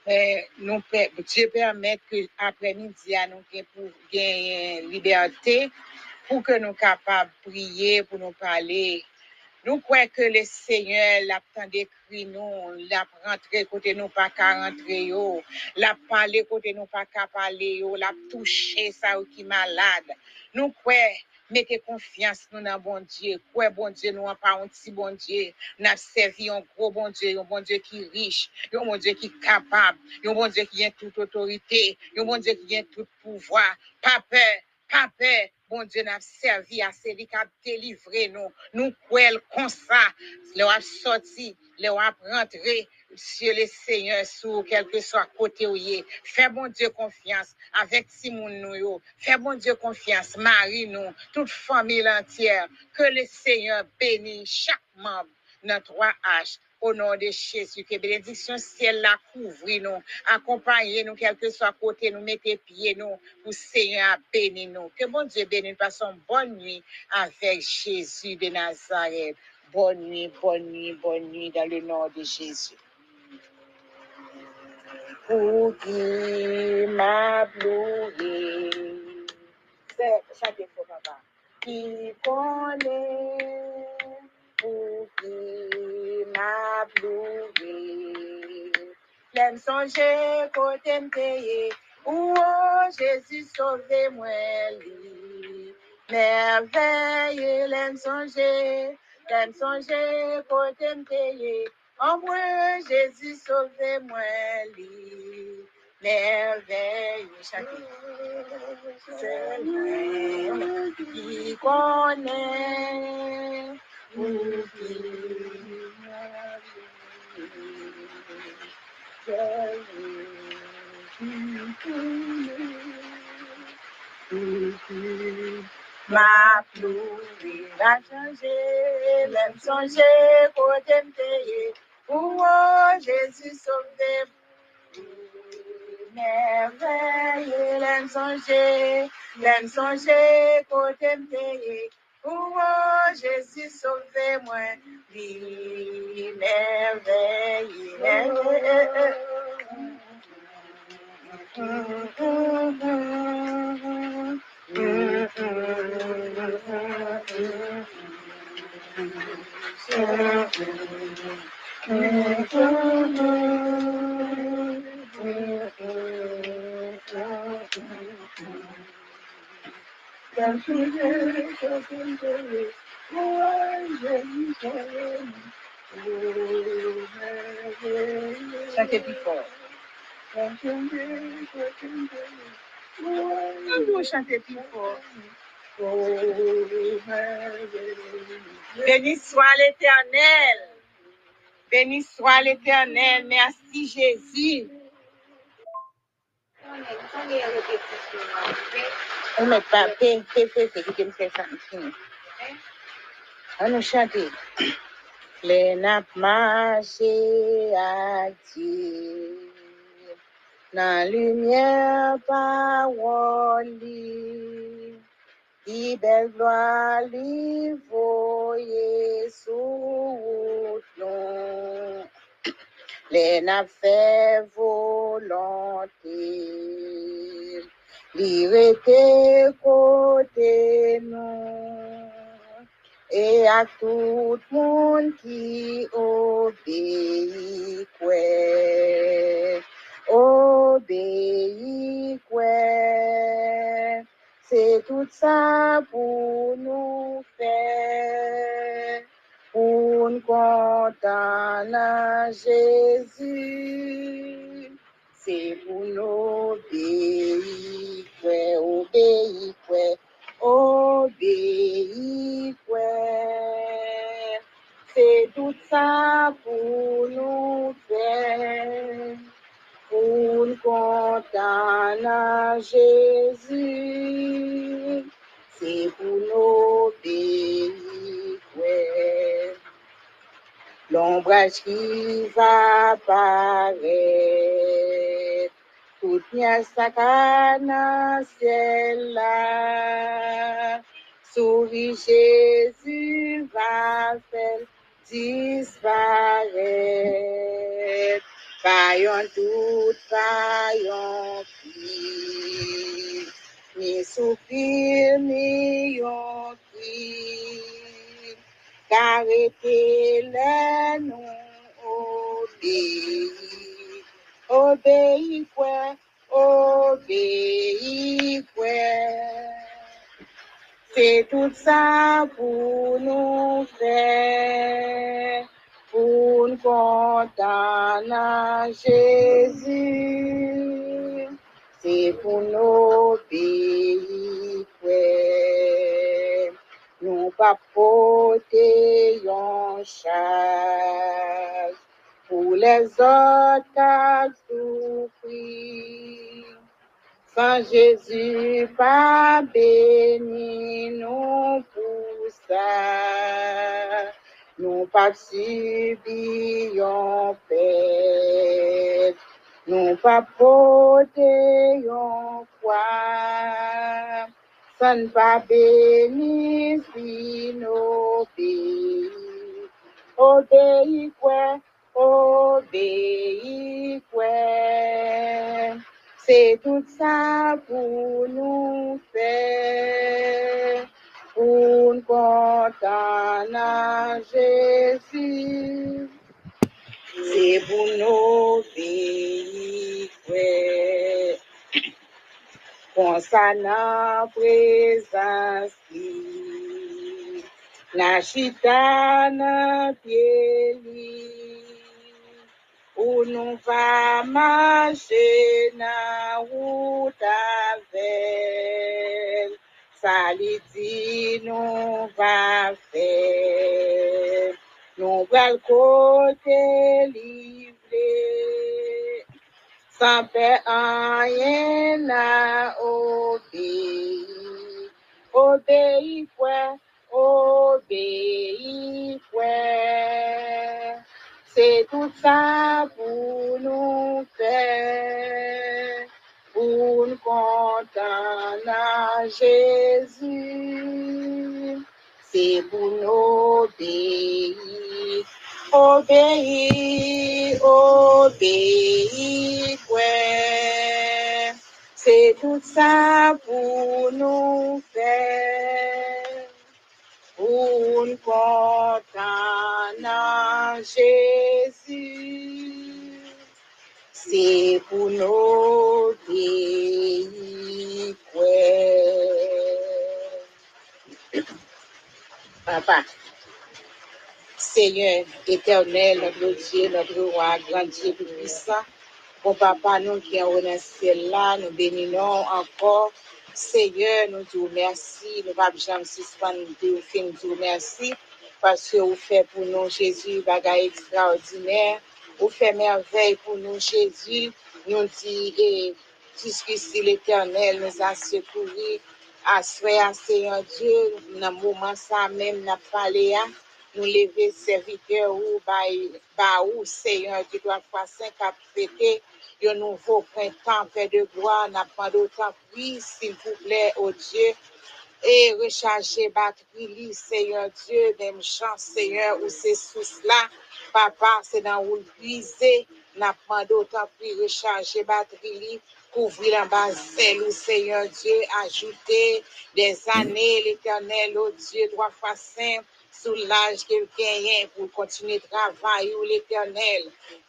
Euh, nous, Dieu permet que après-midi, à nous gagner liberté, pour que nous soyons capables de prier, pour nous parler. Nous croyons que le Seigneur l'a tant décrit nous, l'a rentré côté nous pas qu'à rentrer l'a parlé côté nous pas qu'à parler l'a touché ça ou qui malade. Nous croyons mettez confiance nous dans bon Dieu. Croyez bon Dieu nous en pas un petit bon Dieu. Nous servi un gros bon Dieu, un bon qui est riche, un bon qui est capable, un bon Dieu qui a toute autorité, un bon Dieu qui a tout pouvoir. Pas peur, pas peur. Bon Dieu n'a servi à celui qui a délivré nous. Nous croyons comme ça. Le a sorti, le a rentré sur le Seigneur sous quel que soit côté où il est. Fais bon Dieu confiance avec Simon nous. Fais bon Dieu confiance, Marie nous, toute famille entière. Que le Seigneur bénisse chaque membre dans 3H. Au nom de Jésus, que bénédiction ciel la couvre nous, accompagnez nous, quel que soit côté nous, mettez pieds nous, pour Seigneur bénir nous. Que bon Dieu bénisse, passons bonne nuit avec Jésus de Nazareth. Bonne nuit, bonne nuit, bonne nuit dans le nom de Jésus. Pour qui m'a. C'est, papa. Qui connaît, pour m'a pleuré. L'aime songer côté m'payer. Oh, Jésus sauvé moi lui. Merveille, l'aime songer. L'aime songer côté m'payer. En moi, Jésus sauvé moi lui. Merveille, chacun. C'est lui qui connaît. Pour m'a pluie va changer, l'aime songer, côté m'payer. Oh, Jésus sauvé. Merveille, l'aime songer, l'aime songer, côté m'payer. Pour moi, Jésus, sauvez-moi, il merveille, merveille. Chantez plus fort. Vous chantez plus fort. Béni soit l'éternel. Béni soit l'éternel. Merci Jésus. On nous chanter. Les nappes marché à Dieu. Dans lumière parole. Qui belle gloire voye sous. Les nappes fait volonté. Li rete côté nous. Et à tout le monde qui obéit. C'est tout ça pour nous faire. Nous content à Jésus. C'est pour nous obéir, C'est tout ça pour nous faire, pour nous condamner Jésus. C'est pour nous obéir quoi. L'ombrage qui va paraître, sacana ciel. Souris Jésus va faire disparaître. Paillons tout, qui, ni soupir, ni yon obéis quoi. C'est tout ça pour nous faire, pour nous condamner Jésus. C'est pour nous obéir. Nous pas porter yon charge pour les autres à souffrir. Jésus, pas béni nous pour. Nous pas subi yon pète. Nous pas yon croix. Sans pas béni si nous obéis. Obéis quoi, obéis quoi. C'est tout ça pour nous faire, pour nous condamner Jésus. C'est pour nous obéir quoi. Concernant présence li, na chita na pied li, ou nous va marcher na route avec, ça li dit nous va faire, nous va le côté livré, sans faire rien à obéir. Obéis quoi, obéis quoi. C'est tout ça pour nous faire, pour nous condamner Jésus. C'est pour nous obéir, obéir, obéir. C'est tout ça pour nous faire, pour nous condamner Jésus. C'est pour obéir quoi. Papa, Seigneur éternel, notre Dieu, notre roi, grand Dieu tout puissant, bon papa, nous qui le ciel là, nous bénissons encore. Seigneur, nous te remercions, nous ne pouvons jamais suspendre nous te remercions parce que vous faites pour nous, Jésus, bagaille extraordinaire. Vous faites merveille pour nous, Jésus. Nous dit, et jusqu'ici l'éternel nous a secourus. Assoya, Seigneur Dieu, dans le moment ça même, n'a parlé à nous lever serviteurs ou ba ou Seigneur Dieu doit faire cinq à fêter un nouveau printemps fait de gloire n'a pas d'autant oui s'il vous plaît oh Dieu et recharger batterie Seigneur Dieu même chance Seigneur où c'est sous cela papa c'est dans où briser n'a pas d'autant plus recharger batterie couvrir la base ou Seigneur Dieu ajouter des années l'éternel oh Dieu doit faire saint soulage que pour continuer de travailler l'éternel.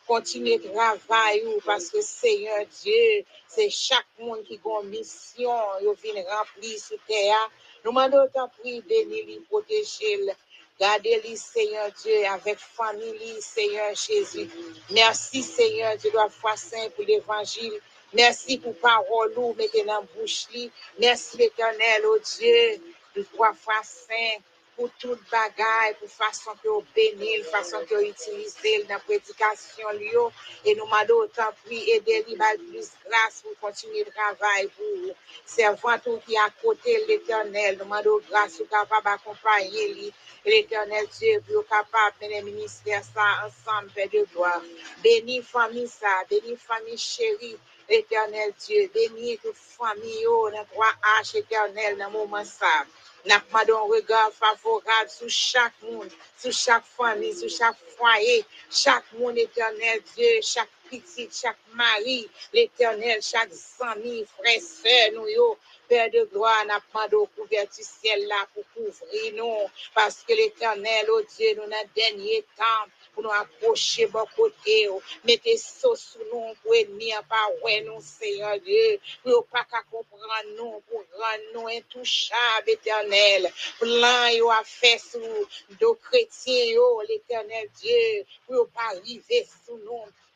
Continuer de travailler parce que Seigneur Dieu, c'est chaque monde qui a une mission, il vient remplir sur terre. Nous demandons ta prière, bénir, protéger, Gardez-les, Seigneur Dieu, avec famille, Seigneur Jésus. Merci, Seigneur Dieu, la foi sainte pour l'évangile. Merci pour parole ou mettez dans bouche. Merci l'éternel, oh Dieu, de trois fois saint pour toute bagaille, pour façon que vous bénir, façon que vous utilisez la prédication. Et nous m'avons autant pris et délivrer plus grâce pour continuer le travail pour vous. Servant tout qui est à côté l'éternel, nous m'avons grâce pour capable d'accompagner l'éternel Dieu, pour capable de mener ça ensemble, Père de gloire. Bénis famille ça, bénis famille chérie. Éternel Dieu, bénis toute famille, oh, dans trois H éternel, dans le moment ça. N'a pas un regard favorable sur chaque monde, sur chaque famille, sur chaque foyer, chaque monde éternel Dieu, chaque petite, chaque mari, l'éternel, chaque famille, frère, sœur, nous, yo, Père de gloire, n'a pas de couverture ciel là pour couvrir nous, parce que l'éternel, oh Dieu, nous, le dernier temps, pour nous approcher bon côté, mettez ça sous nous pour pas ouais nous Seigneur Dieu, pour pas qu'à comprendre nous, pour rendre nous intouchables, éternel. Plan yo a fait sous nos chrétiens, l'éternel Dieu, pour pas arriver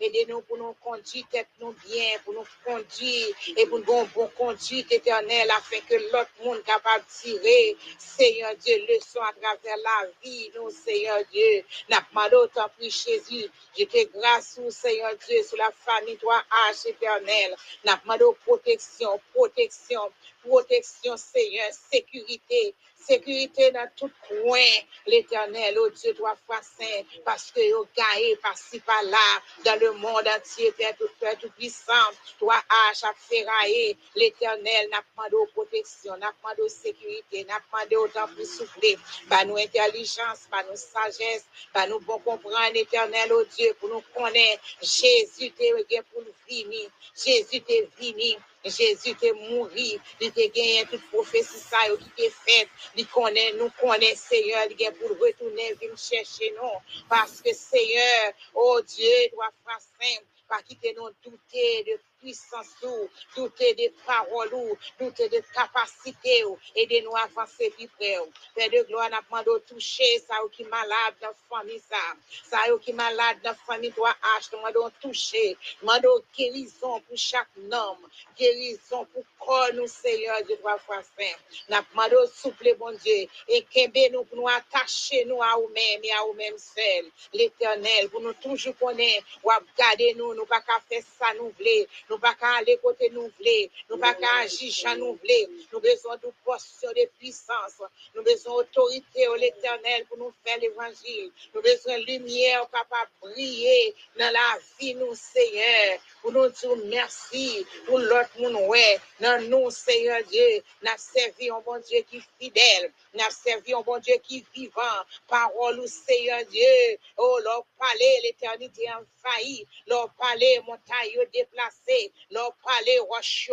sous nous. Aidez-nous pour nous conduire tête nous bien, pour nous conduire et pour nous bon, bon éternelle afin que l'autre monde capable de tirer, Seigneur Dieu, leçon à travers la vie, nous, Seigneur Dieu. N'a pas d'autre pris Jésus. Je te grâce, Seigneur Dieu, sur la famille, toi, H éternel. N'a pas protection, protection, protection, Seigneur, sécurité, sécurité dans tout coin, l'éternel, oh Dieu, toi, saint, parce que vous gagnez par-ci, par-là, dans le monde entier, Père tout, puissant, toi, H, à ferrailler, l'éternel, n'a pas de protection, n'a pas de sécurité, n'a pas de autant plus souffler, par nous intelligence, par nous sagesse, par nous bon comprendre, éternel, oh Dieu, pour nous connaître, Jésus, t'es pour nous venir, Jésus, t'es venu, Jésus t'est mouru, il t'a gagné toute prophétie ça qui t'est faite, il connaît, nous connaît Seigneur, il pour retourner, venir chercher nous, parce que Seigneur, oh Dieu, doit faire simple, pas quitter nous douter de puissance ou, douter des paroles ou, douter de capacité ou, aidez-nous à avancer plus près ou. Père de gloire, n'a pas de toucher ça ou qui malade la famille ça, ça ou qui malade la famille toi H, nous demandons toucher, demandons guérison pour chaque homme, guérison pour corps nous Seigneur Dieu trois fois saint. N'a pas de souple bon Dieu, et qu'aimez nous pour nous attacher nous à nous-mêmes et à nous-mêmes seuls, l'éternel, pour nous toujours connaître, ou garder nous, nous pas qu'à faire ça nous voulons, nous pas qu'à aller côté nous voulons, nous pas qu'à agir sans nous voulons, nous besoin de posture de puissance, nous besoin d'autorité au l'éternel pour nous faire l'évangile, nous besoin de lumière capable de briller dans la vie nous Seigneur, pour nous dire merci, pour l'autre monde ouais, nous Seigneur Dieu, nous servi un bon Dieu qui est fidèle, nous servi un bon Dieu qui est vivant, parole au Seigneur Dieu, oh leur palais, l'éternité envahie, leur palais, montagne déplacée, leur palais, roche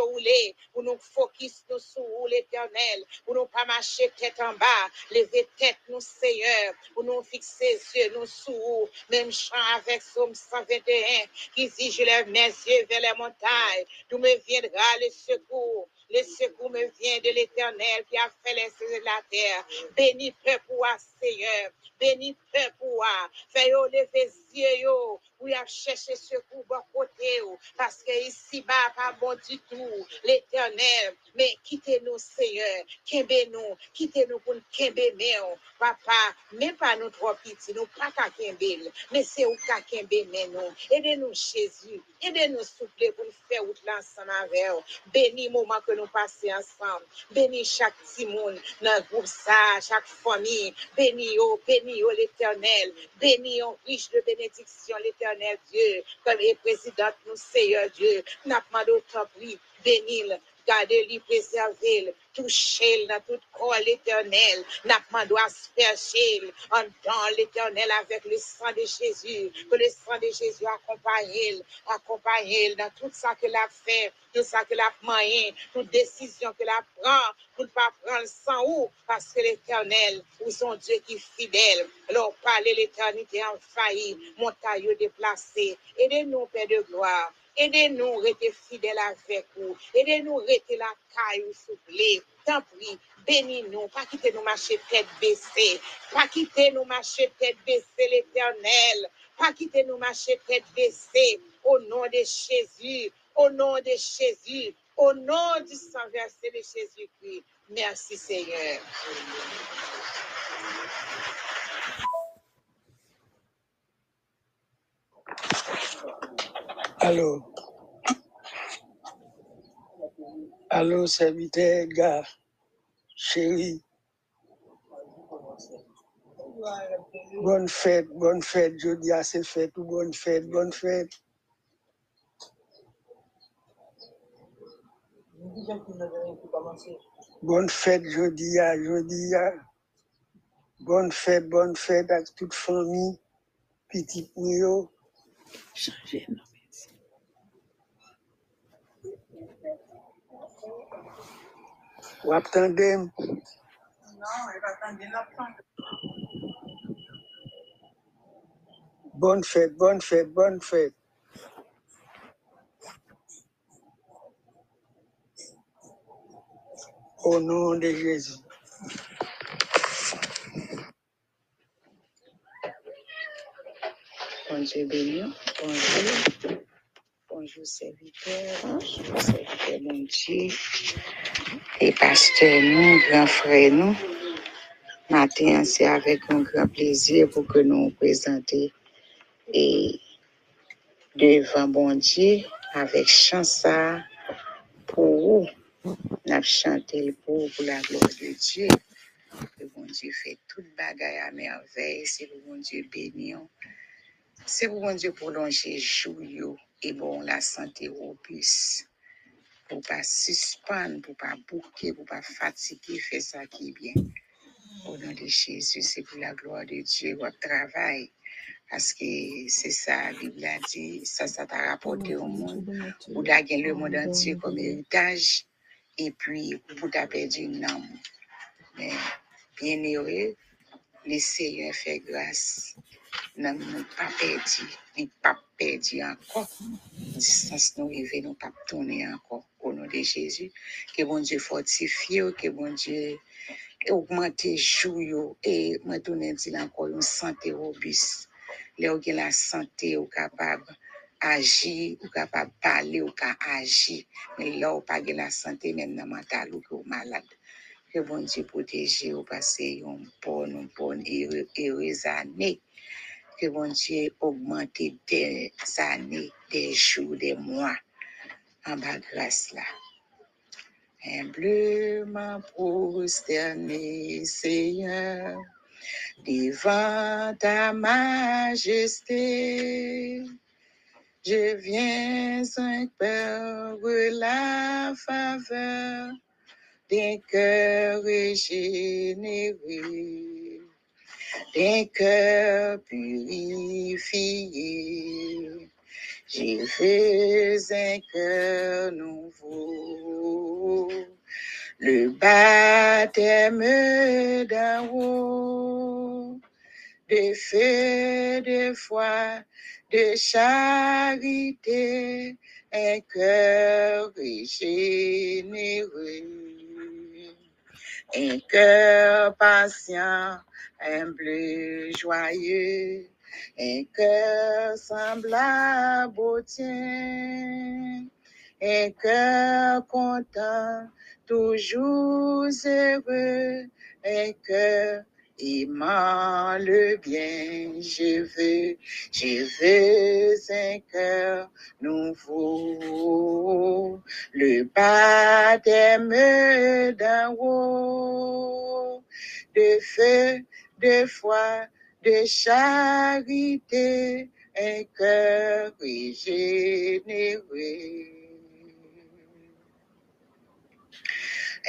pour nous focus nous sur l'éternel, pour nous pas marcher tête en bas, lever tête nous Seigneur, pour nous fixer yeux nous sous, même chant avec Somme 121, qui dit, je lève mes yeux vers les montagnes, d'où me viendra le secours, le secours me vient de l'éternel qui a fait les cieux de la terre. Béni peuple Seigneur. Béni peuple Fais-yo lever yeux yo. Ou y a cherché secours bon côté Parce que ici bas pas bon du tout. L'éternel. Mais quittez-nous Seigneur. Kembe nous. Quittez-nous pour kembe nous. Papa. Même pas nous trop petits. Nous pas qu'à kembe. Mais c'est où qu'à kembe nous. Aidez-nous Jésus. Aidez-nous souffler pour faire out l'ensemble avec vous. Béni moment que nous passons ensemble. Béni chaque petit monde dans chaque famille. Béni oh, béni oh l'éternel. Béni riche de bénédiction l'éternel Dieu. Comme les présidents nous, Seigneur Dieu. N'a pas d'autre prix. Béni Gardez-le, préservez-le, touchez-le dans tout corps l'éternel. N'a pas doit asperger en dans l'éternel avec le sang de Jésus. Que le sang de Jésus accompagne, accompagne dans tout ça qu'il a fait, tout ça qu'il a moyen, toute décision qu'il a prend pour ne pas prendre sans ou parce que l'éternel, ou son Dieu qui est fidèle. Alors, parlez l'éternité en failli, montagne déplacée. Aidez-nous, Père de gloire. Aidez-nous rester fidèles avec vous. Aidez-nous rester la caille soufflée. Tant pis, bénis-nous. Pas quitter nous marcher tête baissée. Pas quitter nous marcher tête baissée, l'éternel. Pas quitter nous marcher tête baissée. Au nom de Jésus, Au nom de Jésus, au nom du sang versé de Jésus-Christ. Merci Seigneur. Allô? Allô, serviteur, gars, chérie. Bonne fête, bonne fête, je dis à ces fêtes, bonne fête, bonne fête. Bonne fête, je dis à, je dis à. Bonne fête, bonne fête à toute famille, petite Mio. Changer, non, merci. Ou attendez, bonne fête, bonne fête, bonne fête. Au nom de Jésus. Bon Dieu béni, bonjour. Bonjour serviteur, bonjour serviteur mon Dieu. Et pasteur nous, grand frère nous. Matin, c'est avec un grand plaisir pour que nous nous présenter et devant bon Dieu avec chance pour vous. Nous chanté pour, pour la gloire de Dieu. Le bon Dieu fait toute bagaille à merveille. C'est le bon Dieu béni. C'est le bon Dieu prolonger yo, et bon la santé robuste. Pour pas suspendre, pour pas bouquer, pour pas fatiguer, faire ça qui est bien. Au nom de Jésus, c'est pour la gloire de Dieu, votre travail. Parce que c'est ça, la Bible a dit, ça, ça t'a rapporté au monde. Vous avez le monde entier comme héritage. Et puis, vous avez perdu une. Mais, bien heureux, le Seigneur fait grâce. Nous n'avons pas perdu, nous pas perdu encore. Distance nous arrive, nous pas tourner encore. Au de Jésus, que bon Dieu fortifie, que bon Dieu augmente jou yo, et donne dit encore une santé robuste. Là où la santé ou capable agir, ou capable parler, ou capable agir. Mais là où pas la santé, même dans mental ou que malade. Que bon Dieu protège ou passer une bonne, une bonne, heureux- heureuse année. Que bon Dieu augmente des années, des jours, des mois en bas grâce là. Humblement prosterné, Seigneur, devant ta majesté. Je viens sans peur la faveur d'un cœur régénéré, d'un cœur purifié. Fait un cœur nouveau, le baptême d'en haut, de feu, de foi, de charité, un cœur régénéré, un cœur patient, humble, joyeux, un cœur semblable au tien, un cœur content, toujours heureux, un cœur aimant le bien. Je veux, je veux un cœur nouveau, le baptême d'en haut, de feu, de foi, de charité, un cœur régénéré.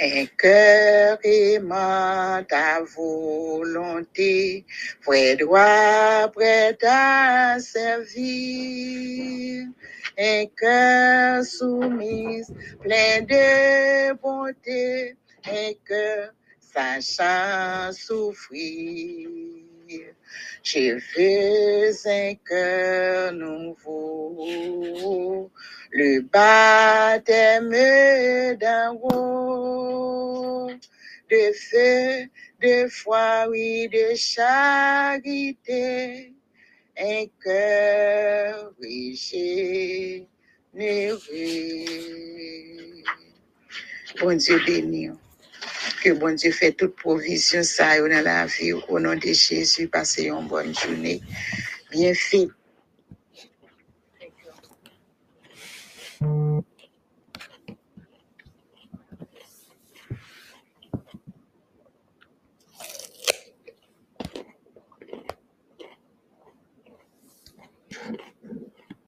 Un cœur aimant ta volonté, prêt droit, prêt à servir. Un cœur soumis, plein de bonté, un cœur sachant souffrir. Je veux un cœur nouveau, le baptême d'en haut, de feu, de foi, oui, de charité, un cœur régénéré. Bon Dieu béni. Que bon Dieu fait toute provision ça dans la vie au nom de Jésus. Passez une bonne journée. Bien fait.